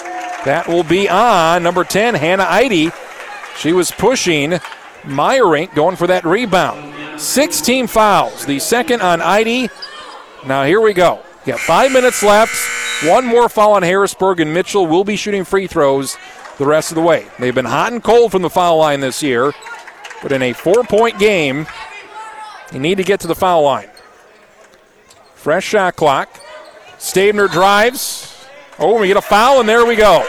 Speaker 2: That will be on number 10, Hannah Eide. She was pushing Meyerink going for that rebound. 16 fouls, the second on Eide. Now here we go. Got five minutes left. One more foul on Harrisburg, and Mitchell will be shooting free throws the rest of the way. They've been hot and cold from the foul line this year, but in a four point game, you need to get to the foul line. Fresh shot clock. Stabner drives. Oh, we get a foul, and there we go.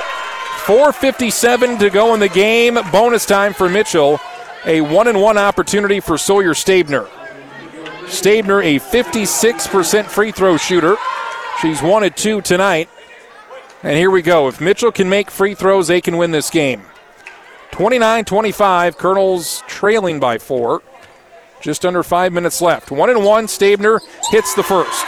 Speaker 2: 4.57 to go in the game. Bonus time for Mitchell. A one and one opportunity for Sawyer Stabner. Stabner, a 56% free throw shooter. She's one at two tonight. And here we go. If Mitchell can make free throws, they can win this game. 29 25, Colonels trailing by four. Just under five minutes left. One and one, Stabner hits the first.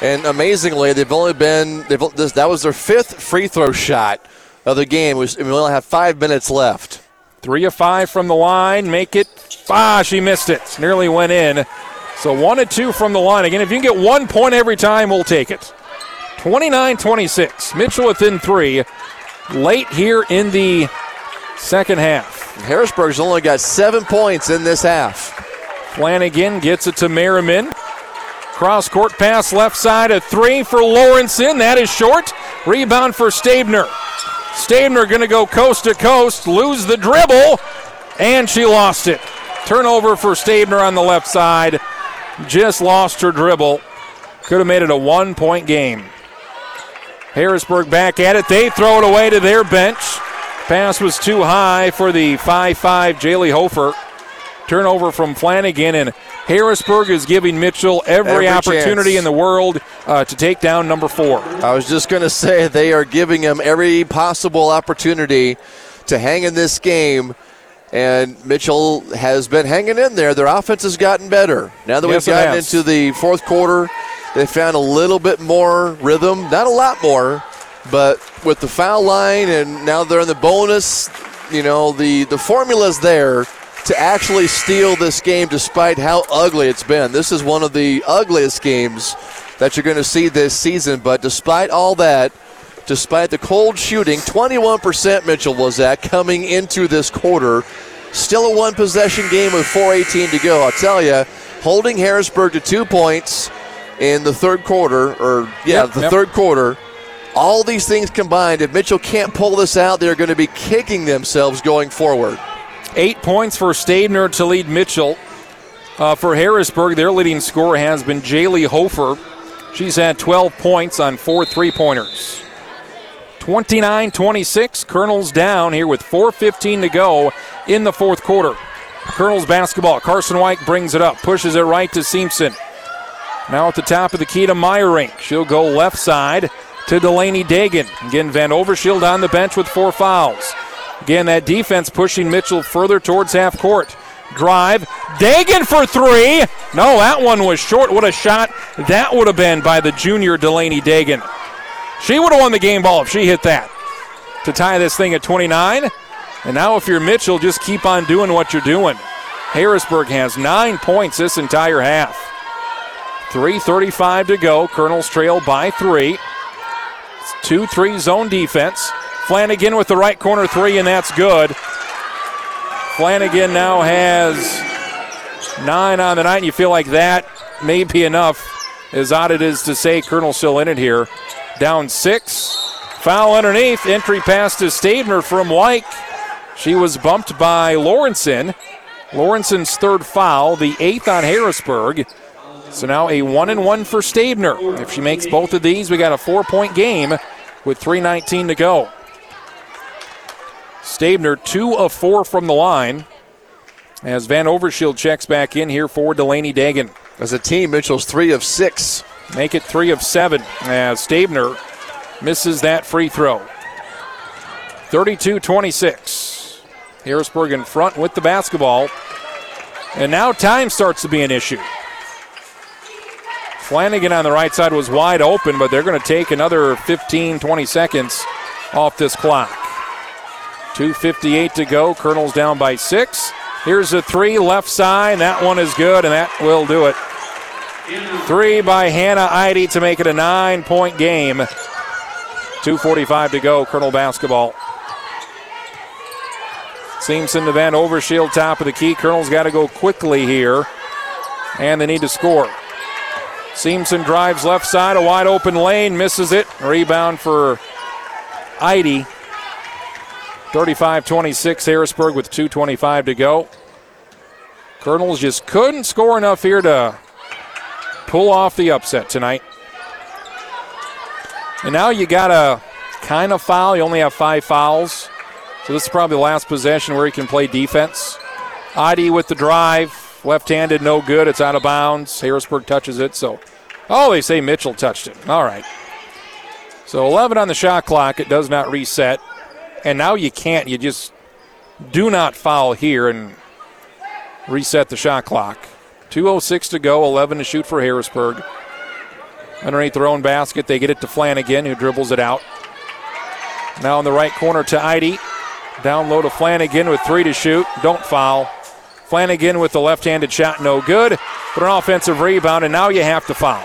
Speaker 3: And amazingly, they've only been they've, that was their fifth free throw shot of the game. We only have five minutes left.
Speaker 2: Three of five from the line, make it. Ah, she missed it. Nearly went in. So one and two from the line. Again, if you can get one point every time, we'll take it. 29 26. Mitchell within three. Late here in the second half.
Speaker 3: Harrisburg's only got seven points in this half.
Speaker 2: Flanagan gets it to Merriman. Cross court pass left side, a three for Lawrenson. That is short. Rebound for Stabner. Stabner going to go coast to coast, lose the dribble, and she lost it. Turnover for Stabner on the left side. Just lost her dribble. Could have made it a one point game. Harrisburg back at it. They throw it away to their bench. Pass was too high for the 5 5 Jaylee Hofer. Turnover from Flanagan, and Harrisburg is giving Mitchell every,
Speaker 3: Every
Speaker 2: opportunity
Speaker 3: chance.
Speaker 2: in the world uh, to take down number four.
Speaker 3: I was just going to say they are giving him every possible opportunity to hang in this game. And Mitchell has been hanging in there. Their offense has gotten better. Now that
Speaker 2: Yes,
Speaker 3: we've gotten into the fourth quarter, they found a little bit more rhythm. Not a lot more, but with the foul line and now they're in the bonus, you know, the, the formula's there to actually steal this game despite how ugly it's been. This is one of the ugliest games that you're going to see this season, but despite all that, despite the cold shooting, 21% Mitchell was at coming into this quarter. Still a one possession game with 4.18 to go. I'll tell you, holding Harrisburg to two points in the third quarter, or yeah,
Speaker 2: Yep,
Speaker 3: the
Speaker 2: yep.
Speaker 3: third quarter. All these things combined, if Mitchell can't pull this out, they're going to be kicking themselves going forward.
Speaker 2: Eight points for Stabner to lead Mitchell. Uh, for Harrisburg, their leading scorer has been Jaylee Hofer. She's had 12 points on four three pointers. 29 26. Colonels down here with 4.15 to go in the fourth quarter. Colonels basketball. Carson Weick brings it up, pushes it right to Simpson. Now at the top of the key to Meyerink. She'll go left side to Delaney Dagan. Again, Van Overshield on the bench with four fouls. Again, that defense pushing Mitchell further towards half court. Drive. Dagan for three. No, that one was short. What a shot that would have been by the junior Delaney Dagan. She would have won the game ball if she hit that to tie this thing at 29. And now, if you're Mitchell, just keep on doing what you're doing. Harrisburg has nine points this entire half. 3.35 to go. Colonels trail by three. 2 3 zone defense. Flanagan with the right corner three, and that's good. Flanagan now has nine on the night, and you feel like that may be enough. As odd it is to say, Colonel still in it here. Down six. Foul underneath. Entry pass to Stabner from Weick. She was bumped by Lawrenson. Lawrenson's third foul, the eighth on Harrisburg. So now a one and one for Stabner. If she makes both of these, we got a four point game with 3.19 to go. Stabner, two of four from the line. As Van Overshield checks back in here for Delaney Dagan.
Speaker 3: As a team, Mitchell's three of six.
Speaker 2: Make it three of seven as Stabner misses that free throw. 32 26. Harrisburg in front with the basketball. And now time starts to be an issue. Flanagan on the right side was wide open, but they're going to take another 15, 20 seconds off this clock. 2.58 to go. Colonel's down by six. Here's a three left side. That one is good, and that will do it. Three by Hannah Eide to make it a nine point game. 2.45 to go, Colonel basketball. Seamson to Van Overshield, top of the key. Colonel's got to go quickly here, and they need to score. Seamson drives left side, a wide open lane, misses it. Rebound for Eide. 35 26, Harrisburg with 2.25 to go. Colonels just couldn't score enough here to pull off the upset tonight. And now you got to kind of foul. You only have five fouls. So this is probably the last possession where he can play defense. Eide with the drive. Left handed, no good. It's out of bounds. Harrisburg touches it. So, oh, they say Mitchell touched it. All right. So 11 on the shot clock. It does not reset. And now you can't. You just do not foul here and reset the shot clock. 2.06 to go, 11 to shoot for Harrisburg. Underneath their own basket, they get it to Flanagan, who dribbles it out. Now in the right corner to Eide. Down low to Flanagan with three to shoot. Don't foul. Flanagan with the left handed shot, no good. But an offensive rebound, and now you have to foul.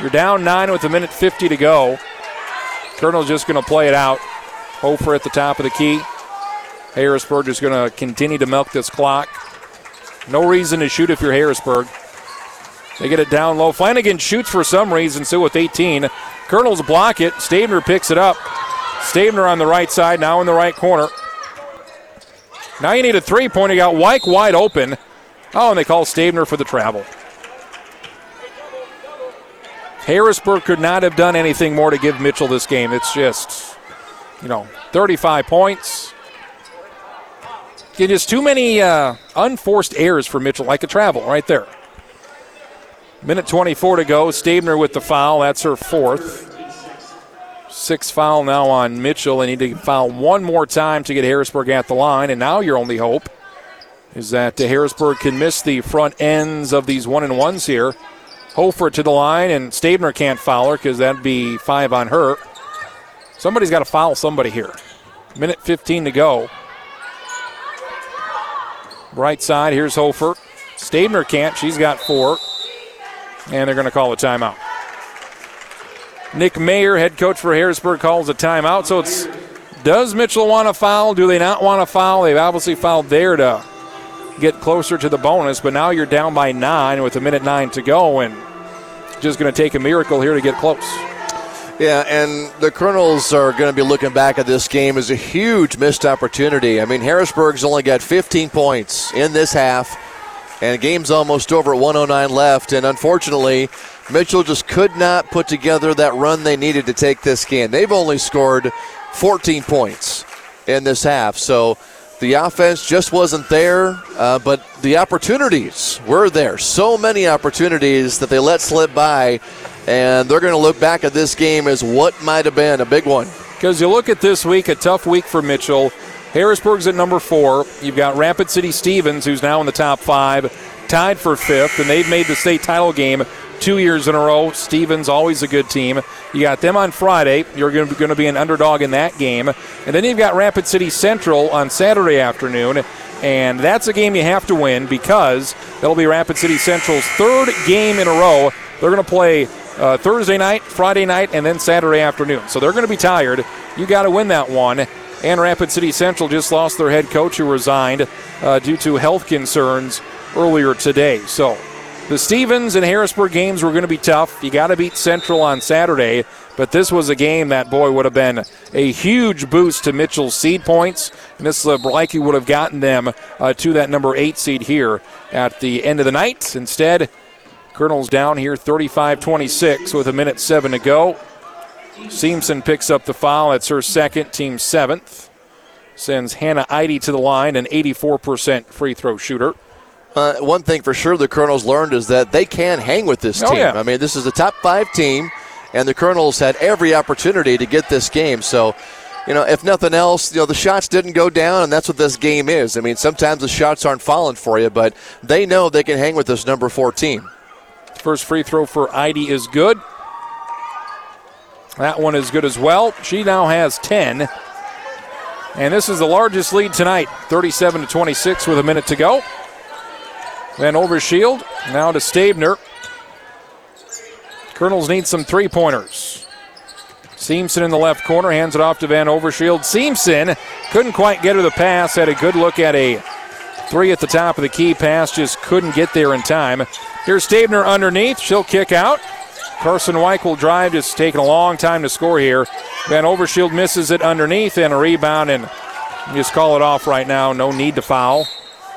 Speaker 2: You're down nine with a minute 50 to go. Colonel's just going to play it out. Hofer at the top of the key. Harrisburg is going to continue to milk this clock. No reason to shoot if you're Harrisburg. They get it down low. Flanagan shoots for some reason, so with 18. Colonels block it. Stabner picks it up. Stabner on the right side, now in the right corner. Now you need a three pointer. You got Weick wide open. Oh, and they call Stabner for the travel. Harrisburg could not have done anything more to give Mitchell this game. It's just, you know, 35 points. Just too many uh, unforced errors for Mitchell, like a travel right there. Minute 24 to go. Stabner with the foul. That's her fourth. Six foul now on Mitchell. They need to foul one more time to get Harrisburg at the line. And now your only hope is that Harrisburg can miss the front ends of these one and ones here. Hofer to the line, and Stabner can't foul her because that'd be five on her. Somebody's got to foul somebody here. Minute 15 to go. Right side, here's Hofer. Stabner can't. She's got four. And they're going to call a timeout. Nick Mayer, head coach for Harrisburg, calls a timeout. So it's does Mitchell want to foul? Do they not want to foul? They've obviously fouled there to get closer to the bonus, but now you're down by nine with a minute nine to go, and just going to take a miracle here to get close.
Speaker 3: Yeah, and the Colonels are going to be looking back at this game as a huge missed opportunity. I mean, Harrisburg's only got 15 points in this half, and the game's almost over at 109 left. And unfortunately, Mitchell just could not put together that run they needed to take this game. They've only scored 14 points in this half, so the offense just wasn't there, uh, but the opportunities were there. So many opportunities that they let slip by, and they're going to look back at this game as what might have been a big one.
Speaker 2: Because you look at this week, a tough week for Mitchell. Harrisburg's at number four. You've got Rapid City Stevens, who's now in the top five, tied for fifth, and they've made the state title game two years in a row. Stevens, always a good team. You got them on Friday. You're going to be an underdog in that game. And then you've got Rapid City Central on Saturday afternoon. And that's a game you have to win because that'll be Rapid City Central's third game in a row. They're going to play uh, Thursday night, Friday night, and then Saturday afternoon. So they're going to be tired. You got to win that one. And Rapid City Central just lost their head coach who resigned uh, due to health concerns earlier today. So the Stevens and Harrisburg games were going to be tough. You got to beat Central on Saturday, but this was a game that, boy, would have been a huge boost to Mitchell's seed points. And this uh, likely would have gotten them uh, to that number eight seed here at the end of the night. Instead, Colonel's down here 35 26 with a minute seven to go. Seamson picks up the foul. That's her second, team seventh. Sends Hannah Eide to the line, an 84% free throw shooter.
Speaker 3: Uh, one thing for sure the Colonels learned is that they can hang with this
Speaker 2: Oh,
Speaker 3: team.
Speaker 2: yeah.
Speaker 3: I mean, this is a top five team, and the Colonels had every opportunity to get this game. So, you know, if nothing else, you know, the shots didn't go down, and that's what this game is. I mean, sometimes the shots aren't falling for you, but they know they can hang with this number four team.
Speaker 2: First free throw for Eide is good. That one is good as well. She now has 10. And this is the largest lead tonight, 37 to 26 with a minute to go. Van Overshield now to Stabner. Colonels need some three pointers. Seamson in the left corner hands it off to Van Overshield. Seamson couldn't quite get her the pass. Had a good look at a three at the top of the key pass, just couldn't get there in time. Here's Stabner underneath. She'll kick out. Carson Weick will drive. Just taking a long time to score here. Van Overshield misses it underneath and a rebound, and just call it off right now. No need to foul.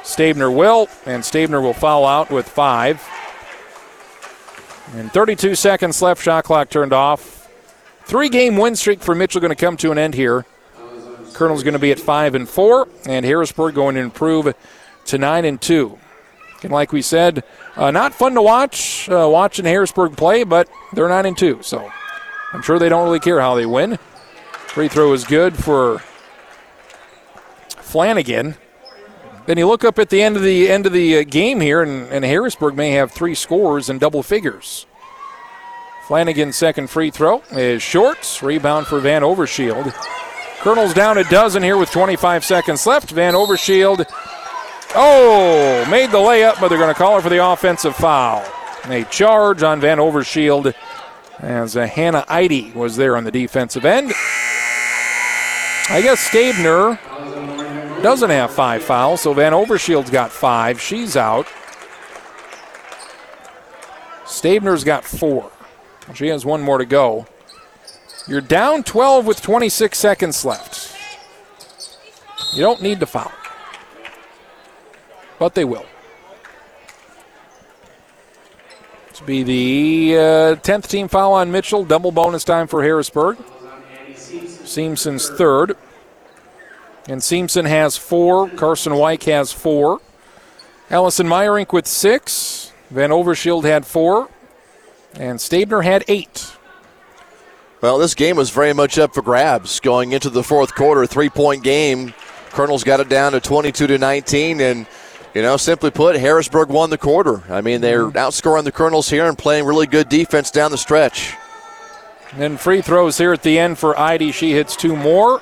Speaker 2: Stabner will, and Stabner will foul out with five. And 32 seconds left. Shot clock turned off. Three game win streak for Mitchell going to come to an end here. Colonel's going to be at five and four, and Harrisburg going to improve to nine and two. And like we said, uh, not fun to watch uh, watching Harrisburg play, but they're nine and two, so I'm sure they don't really care how they win. Free throw is good for Flanagan. Then you look up at the end of the end of the uh, game here, and, and Harrisburg may have three scores in double figures. Flanagan's second free throw is short. Rebound for Van Overshield. Colonel's down a dozen here with 25 seconds left. Van Overshield, oh, made the layup, but they're going to call her for the offensive foul. A charge on Van Overshield as uh, Hannah Eide was there on the defensive end. I guess Stabner doesn't have five fouls, so Van Overshield's got five. She's out. Stabner's got four. She has one more to go. You're down 12 with 26 seconds left. You don't need to foul, but they will. To be the uh, 10th team foul on Mitchell, double bonus time for Harrisburg. Seamson's third. And Seamson has four. Carson Weick has four. Allison Meyerink with six. Van Overshield had four. And Stabner had eight.
Speaker 3: Well, this game was very much up for grabs going into the fourth quarter. Three point game. Colonels got it down to 22 to 19. And, you know, simply put, Harrisburg won the quarter. I mean, they're outscoring the Colonels here and playing really good defense down the stretch.
Speaker 2: And then free throws here at the end for Eide. She hits two more.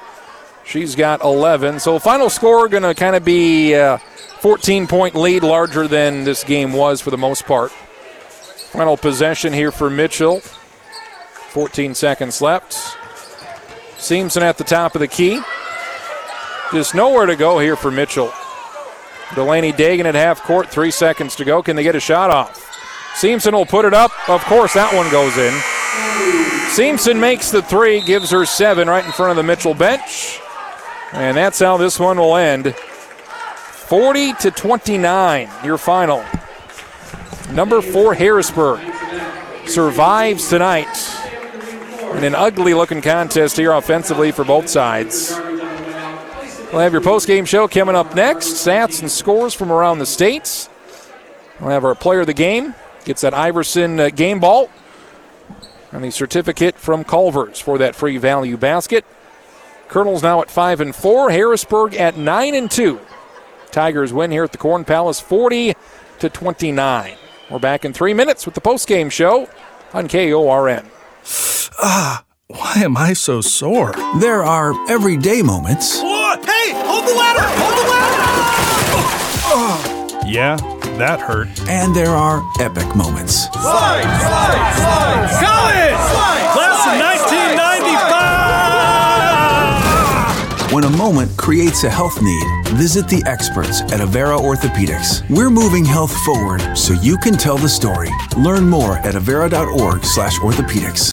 Speaker 2: She's got 11. So final score going to kind of be uh, a 14 point lead, larger than this game was for the most part. Final possession here for Mitchell. 14 seconds left. Seamson at the top of the key. Just nowhere to go here for Mitchell. Delaney Dagan at half court, three seconds to go. Can they get a shot off? Seamson will put it up. Of course, that one goes in. Seamson makes the three, gives her seven right in front of the Mitchell bench. And that's how this one will end. 40 to 29, your final. Number four, Harrisburg, survives tonight in an ugly looking contest here offensively for both sides. We'll have your post-game show coming up next. Stats and scores from around the states. We'll have our player of the game. Gets that Iverson uh, game ball and the certificate from Culver's for that free value basket. Colonels now at five and four. Harrisburg at nine and two. Tigers win here at the Corn Palace, 40 to 29. We're back in three minutes with the post-game show on KORN.
Speaker 14: Ah, why am I so sore? There are everyday moments.
Speaker 11: Whoa, hey, hold the ladder! Hold the ladder!
Speaker 14: Yeah, that hurt. And there are epic moments.
Speaker 11: Slide, slide, slide! College! Slide,
Speaker 14: Class of 1995! When a moment creates a health need, visit the experts at Avera Orthopedics. We're moving health forward so you can tell the story. Learn more at avera.org slash orthopedics.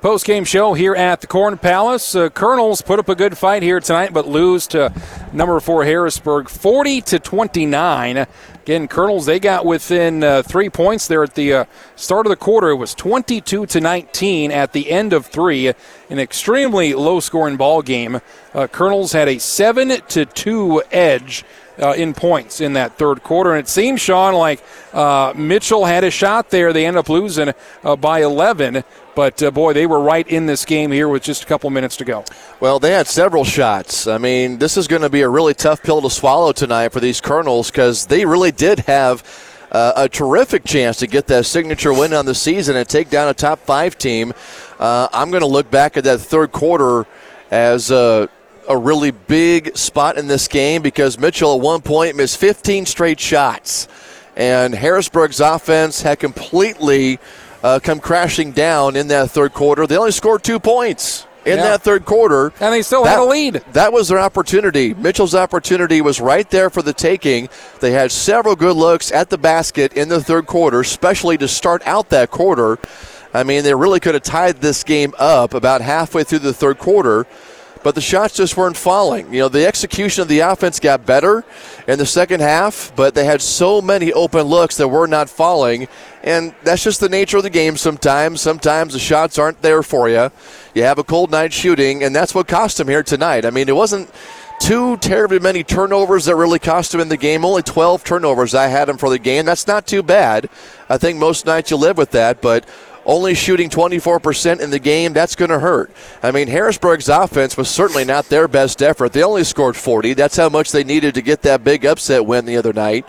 Speaker 2: Post game show here at the Corn Palace. Uh, Colonels put up a good fight here tonight, but lose to number four Harrisburg, 40 to 29. Again, Colonels they got within uh, three points there at the uh, start of the quarter. It was 22 to 19 at the end of three. An extremely low scoring ball game. Uh, Colonels had a seven to two edge. Uh, in points in that third quarter. And it seems, Sean, like uh, Mitchell had a shot there. They end up losing uh, by 11. But uh, boy, they were right in this game here with just a couple minutes to go.
Speaker 3: Well, they had several shots. I mean, this is going to be a really tough pill to swallow tonight for these Colonels because they really did have uh, a terrific chance to get that signature win on the season and take down a top five team. Uh, I'm going to look back at that third quarter as a, a really big spot in this game because Mitchell at one point missed 15 straight shots. And Harrisburg's offense had completely uh, come crashing down in that third quarter. They only scored two points in
Speaker 2: Yeah.
Speaker 3: that third quarter.
Speaker 2: And they still had a lead.
Speaker 3: That was their opportunity. Mitchell's opportunity was right there for the taking. They had several good looks at the basket in the third quarter, especially to start out that quarter. I mean, they really could have tied this game up about halfway through the third quarter, but the shots just weren't falling. You know, the execution of the offense got better in the second half, but they had so many open looks that were not falling, and that's just the nature of the game sometimes. Sometimes the shots aren't there for you. You have a cold night shooting, and that's what cost them here tonight. I mean, it wasn't too terribly many turnovers that really cost him in the game. Only 12 turnovers I had him for the game. That's not too bad. I think most nights you live with that, but only shooting 24% in the game, that's going to hurt. I mean, Harrisburg's offense was certainly not their best effort. They only scored 40. That's how much they needed to get that big upset win the other night.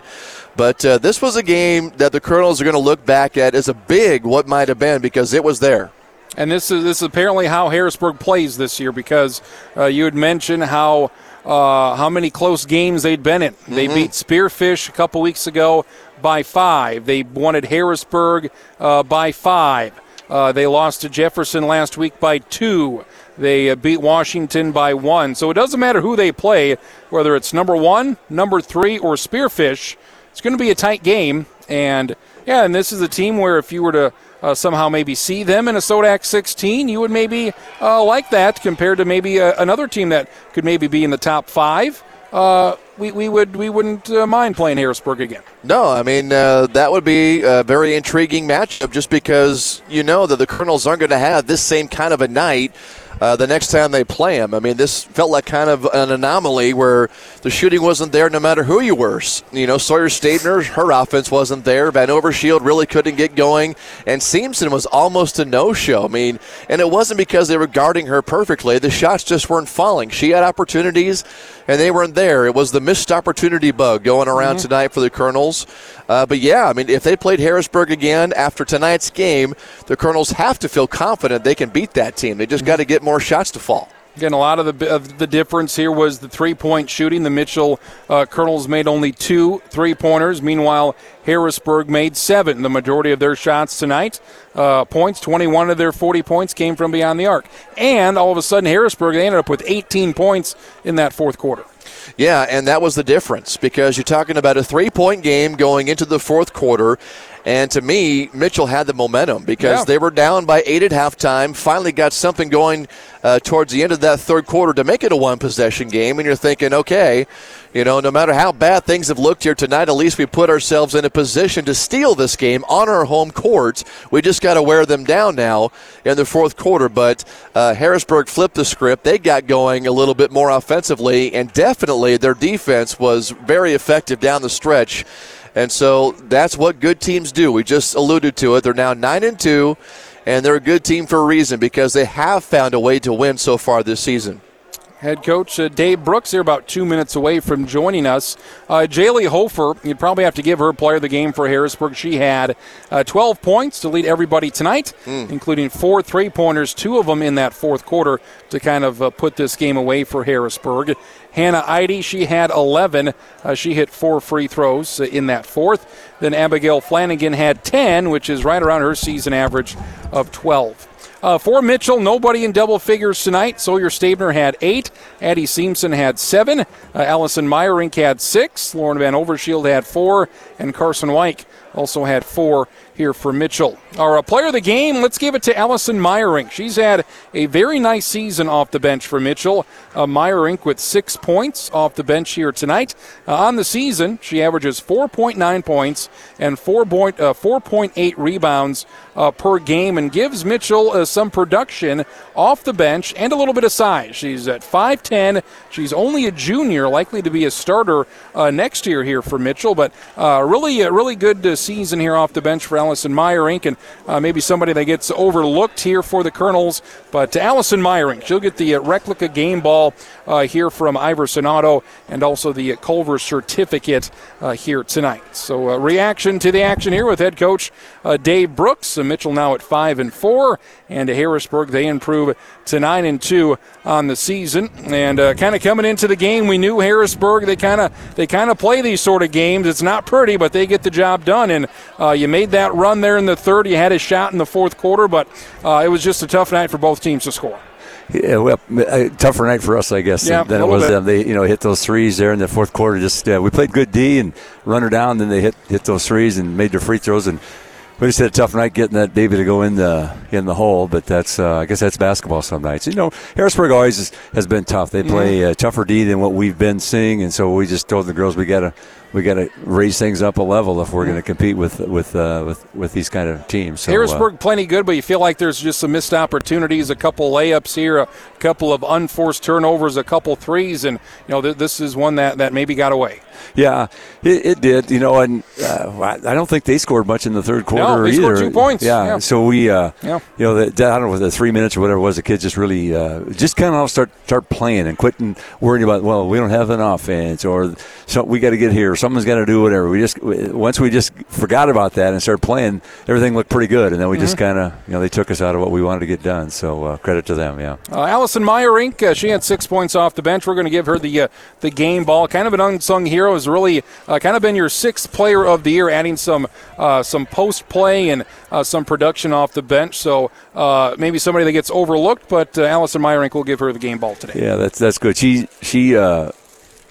Speaker 3: But uh, this was a game that the Colonels are going to look back at as a big what might have been because it was there.
Speaker 2: And this is this is apparently how Harrisburg plays this year because uh, you had mentioned how uh, how many close games they'd been in. They
Speaker 3: Mhm.
Speaker 2: beat Spearfish a couple weeks ago by five. They wanted Harrisburg uh, by five. Uh, they lost to Jefferson last week by two. They uh, beat Washington by one. So it doesn't matter who they play, whether it's number one, number three, or Spearfish. It's going to be a tight game. And yeah, and this is a team where if you were to uh, somehow maybe see them in a Sodak 16, you would maybe uh, like that compared to maybe uh, another team that could maybe be in the top five. Uh, we, we would we wouldn't uh, mind playing Harrisburg again.
Speaker 3: No, I mean uh, that would be a very intriguing matchup, just because you know that the Colonels aren't going to have this same kind of a night uh, the next time they play them. I mean, this felt like kind of an anomaly where the shooting wasn't there, no matter who you were. You know, Sawyer Stabner, her offense wasn't there. Van Overshield really couldn't get going, and Simpson was almost a no-show. I mean, and it wasn't because they were guarding her perfectly; the shots just weren't falling. She had opportunities, and they weren't there. It was the missed opportunity bug going around
Speaker 2: Mhm.
Speaker 3: tonight for the Colonels. Uh, but yeah, I mean, if they played Harrisburg again after tonight's game, the Colonels have to feel confident they can beat that team. They just got to get more shots to fall.
Speaker 2: Again, a lot of the of the difference here was the three point shooting. The Mitchell uh, Colonels made only two three pointers. Meanwhile, Harrisburg made seven. The majority of their shots tonight, uh, points, 21 of their 40 points came from beyond the arc. And all of a sudden, Harrisburg, they ended up with 18 points in that fourth quarter.
Speaker 3: Yeah, and that was the difference because you're talking about a three point game going into the fourth quarter. And to me, Mitchell had the momentum because
Speaker 2: Yeah.
Speaker 3: they were down by eight at halftime, finally got something going uh, towards the end of that third quarter to make it a one possession game. And you're thinking, okay, you know, no matter how bad things have looked here tonight, at least we put ourselves in a position to steal this game on our home court. We just got to wear them down now in the fourth quarter. But uh, Harrisburg flipped the script. They got going a little bit more offensively, and definitely their defense was very effective down the stretch. And so that's what good teams do. We just alluded to it. They're now 9 and 2, and they're a good team for a reason because they have found a way to win so far this season.
Speaker 2: Head coach uh, Dave Brooks here, about two minutes away from joining us. Uh, Jaylee Hofer, you'd probably have to give her player of the game for Harrisburg. She had uh, 12 points to lead everybody tonight, including four three pointers, two of them in that fourth quarter to kind of uh, put this game away for Harrisburg. Hannah Eide, she had 11. Uh, she hit four free throws uh, in that fourth. Then Abigail Flanagan had 10, which is right around her season average of 12. Uh, for Mitchell, nobody in double figures tonight. Sawyer Stabner had eight. Addie Simpson had seven. Uh, Allison Meyerink had six. Lauren Van Overshield had four. And Carson Weick also had four here for Mitchell. Our player of the game, let's give it to Allison Meyerink. She's had a very nice season off the bench for Mitchell. Uh, Meyerink with six points off the bench here tonight. Uh, on the season, she averages 4.9 points and 4 point, uh, 4.8 rebounds uh, per game and gives Mitchell uh, some production off the bench and a little bit of size. She's at 5'10. She's only a junior, likely to be a starter next year here for Mitchell, but really, a really good season here off the bench for Allison Meyerink and uh, maybe somebody that gets overlooked here for the Colonels. But Allison Meyerink, she'll get the uh, replica game ball uh, here from Iverson Auto and also the Culver certificate uh, here tonight. So, uh, reaction to the action here with head coach Dave Brooks. Mitchell now at five and four, and Harrisburg they improve to nine and two on the season. And kind of coming into the game, we knew Harrisburg. They kind of they kind of play these sort of games. It's not pretty, but they get the job done. and uh, you made that run there in the third. He had a shot in the fourth quarter, but uh, it was just a tough night for both teams to score.
Speaker 15: Yeah, well, a tougher night for us, I guess,
Speaker 2: Yeah,
Speaker 15: than it was them. They, you know, hit those threes there in the fourth quarter. Just uh, we played good D and runner down. Then they hit hit those threes and made their free throws. And we just had a tough night getting that baby to go in the in the hole. But that's uh, I guess that's basketball some nights. You know, Harrisburg always has, has been tough. They play
Speaker 2: Mm-hmm.
Speaker 15: uh, tougher D than what we've been seeing, and so we just told the girls we gotta we gotta raise things up a level if we're going to compete with with uh, with with these kind of teams. So, uh,
Speaker 2: Harrisburg plenty good, but you feel like there's just some missed opportunities, a couple layups here, a couple of unforced turnovers, a couple threes, and you know th- this is one that, that maybe got away.
Speaker 15: Yeah, it, it did. You know, and uh, I don't think they scored much in the third quarter
Speaker 2: they
Speaker 15: either.
Speaker 2: scored two points.
Speaker 15: Yeah.
Speaker 2: Yeah.
Speaker 15: So we, uh,
Speaker 2: Yeah.
Speaker 15: you know, the, I don't know, the three minutes or whatever it was, the kids just really, uh, just kind of start start playing and quitting worrying about. Well, we don't have an offense, or so we got to get here. Someone's got to do whatever. We just once we just forgot about that and started playing, everything looked pretty good, and then we just
Speaker 2: Mm-hmm.
Speaker 15: kind of, you know, they took us out of what we wanted to get done. So uh, credit to them. Yeah.
Speaker 2: Uh, Allison Meyerink, uh, she had six points off the bench. We're going to give her the uh, the game ball. Kind of an unsung hero. Has really uh, kind of been your sixth player of the year, adding some uh, some post play and uh, some production off the bench. So uh, maybe somebody that gets overlooked, but uh, Allison Meyerink will give her the game ball today.
Speaker 15: Yeah, that's that's good. She she uh,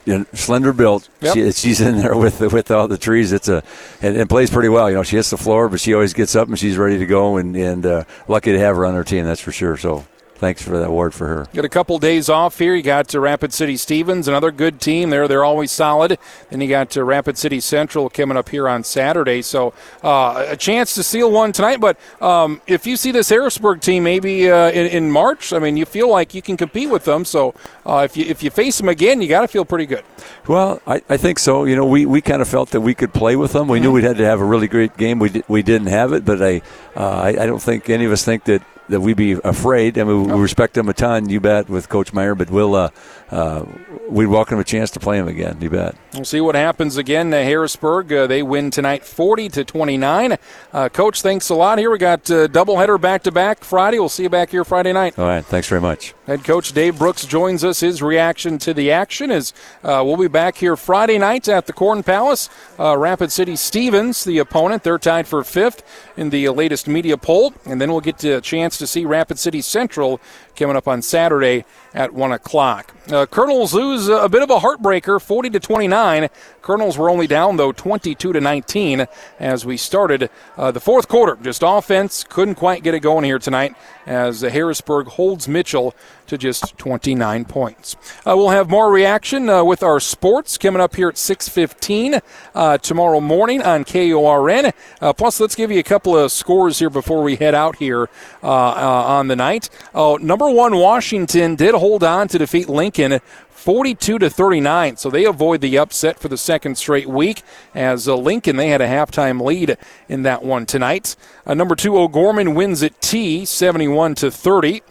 Speaker 15: you know, slender built.
Speaker 2: Yep.
Speaker 15: She, she's in there with the, with all the trees. It's a and, and plays pretty well. You know, she hits the floor, but she always gets up and she's ready to go. And and uh, lucky to have her on her team. That's for sure. So thanks for that award for her.
Speaker 2: Got a couple days off here. You got to Rapid City Stevens, another good team. There, they're always solid. Then you got to Rapid City Central coming up here on Saturday. So uh, a chance to seal one tonight. But um, if you see this Harrisburg team maybe uh, in, in March, I mean, you feel like you can compete with them. So uh, if you if you face them again, you got to feel pretty good.
Speaker 15: Well, I, I think so. You know, we, we kind of felt that we could play with them. We
Speaker 2: Mm-hmm.
Speaker 15: knew we'd had to have a really great game. We di- we didn't have it, but I, uh, I I don't think any of us think that. That we'd be afraid. I mean, we respect them a ton. You bet with Coach Meyer, but we'll uh, uh, we'd welcome a chance to play him again. You bet.
Speaker 2: We'll see what happens again. Uh, Harrisburg, uh, they win tonight 40 to 29. Uh, Coach, thanks a lot here. We got uh, doubleheader back to back Friday. We'll see you back here Friday night.
Speaker 15: All right. Thanks very much.
Speaker 2: Head coach Dave Brooks joins us. His reaction to the action is uh, we'll be back here Friday night at the Corn Palace. Uh, Rapid City Stevens, the opponent, they're tied for fifth in the latest media poll. And then we'll get a chance to see Rapid City Central coming up on Saturday at 1 o'clock. Uh, Colonels lose a bit of a heartbreaker, 40 to 29. Colonels were only down, though, 22 to 19 as we started uh, the fourth quarter. Just offense, couldn't quite get it going here tonight as Harrisburg holds Mitchell to just 29 points. Uh, we'll have more reaction uh, with our sports coming up here at 6:15 uh, tomorrow morning on KORN. Uh, plus, let's give you a couple of scores here before we head out here uh, uh, on the night. Oh, number one, Washington did hold on to defeat Lincoln. 42 to 39, so they avoid the upset for the second straight week. As uh, Lincoln, they had a halftime lead in that one tonight. Uh, number two, O'Gorman wins at Tea, 71 to 30.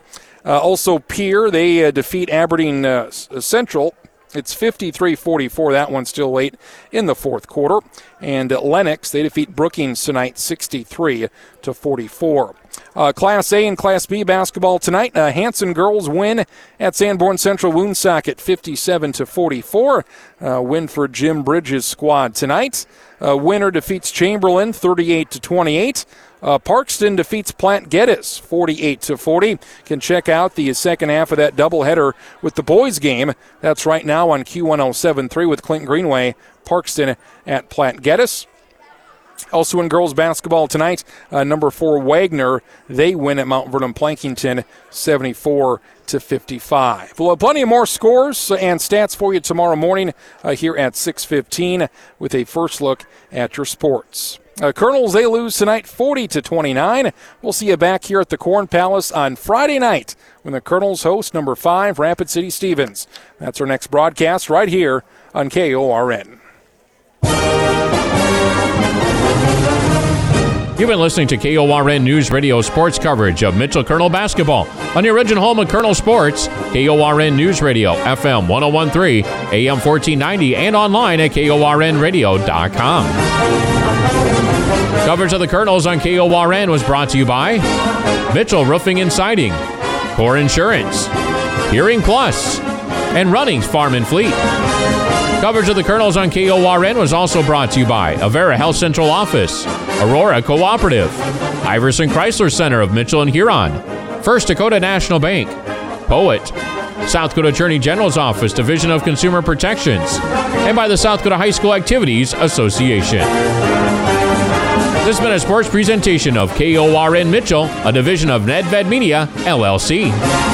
Speaker 2: Uh, also, Pierre, they uh, defeat Aberdeen uh, Central. It's 53 44. That one's still late in the fourth quarter. And Lennox, they defeat Brookings tonight 63 to 44. Uh, Class A and Class B basketball tonight. Uh, Hanson girls win at Sanborn Central Woonsocket 57 to 44. Uh, win for Jim Bridges' squad tonight. Uh, Winner defeats Chamberlain 38 to 28. Uh, Parkston defeats Platte-Geddes 48 to 40. Can check out the second half of that doubleheader with the boys game. That's right now on Q1073 with Clint Greenway. Parkston at Platte-Geddes. Also in girls basketball tonight, uh, number four Wagner they win at Mount Vernon Plankinton, 74 to 55. We'll have plenty of more scores and stats for you tomorrow morning uh, here at 6:15 with a first look at your sports. Uh, Colonels they lose tonight, 40 to 29. We'll see you back here at the Corn Palace on Friday night when the Colonels host number five Rapid City Stevens. That's our next broadcast right here on KORN.
Speaker 1: You've been listening to KORN News Radio sports coverage of Mitchell Colonel basketball on the original home of Colonel Sports, KORN News Radio, FM 1013, AM 1490, and online at KORNradio.com. Coverage of the Colonels on KORN was brought to you by Mitchell Roofing and Siding, Core Insurance, Hearing Plus, and Runnings Farm and Fleet. Coverage of the Colonels on KORN was also brought to you by Avera Health Central Office, Aurora Cooperative, Iverson Chrysler Center of Mitchell and Huron, First Dakota National Bank, Poet, South Dakota Attorney General's Office, Division of Consumer Protections, and by the South Dakota High School Activities Association. This has been a sports presentation of KORN Mitchell, a division of NedVed Media, LLC.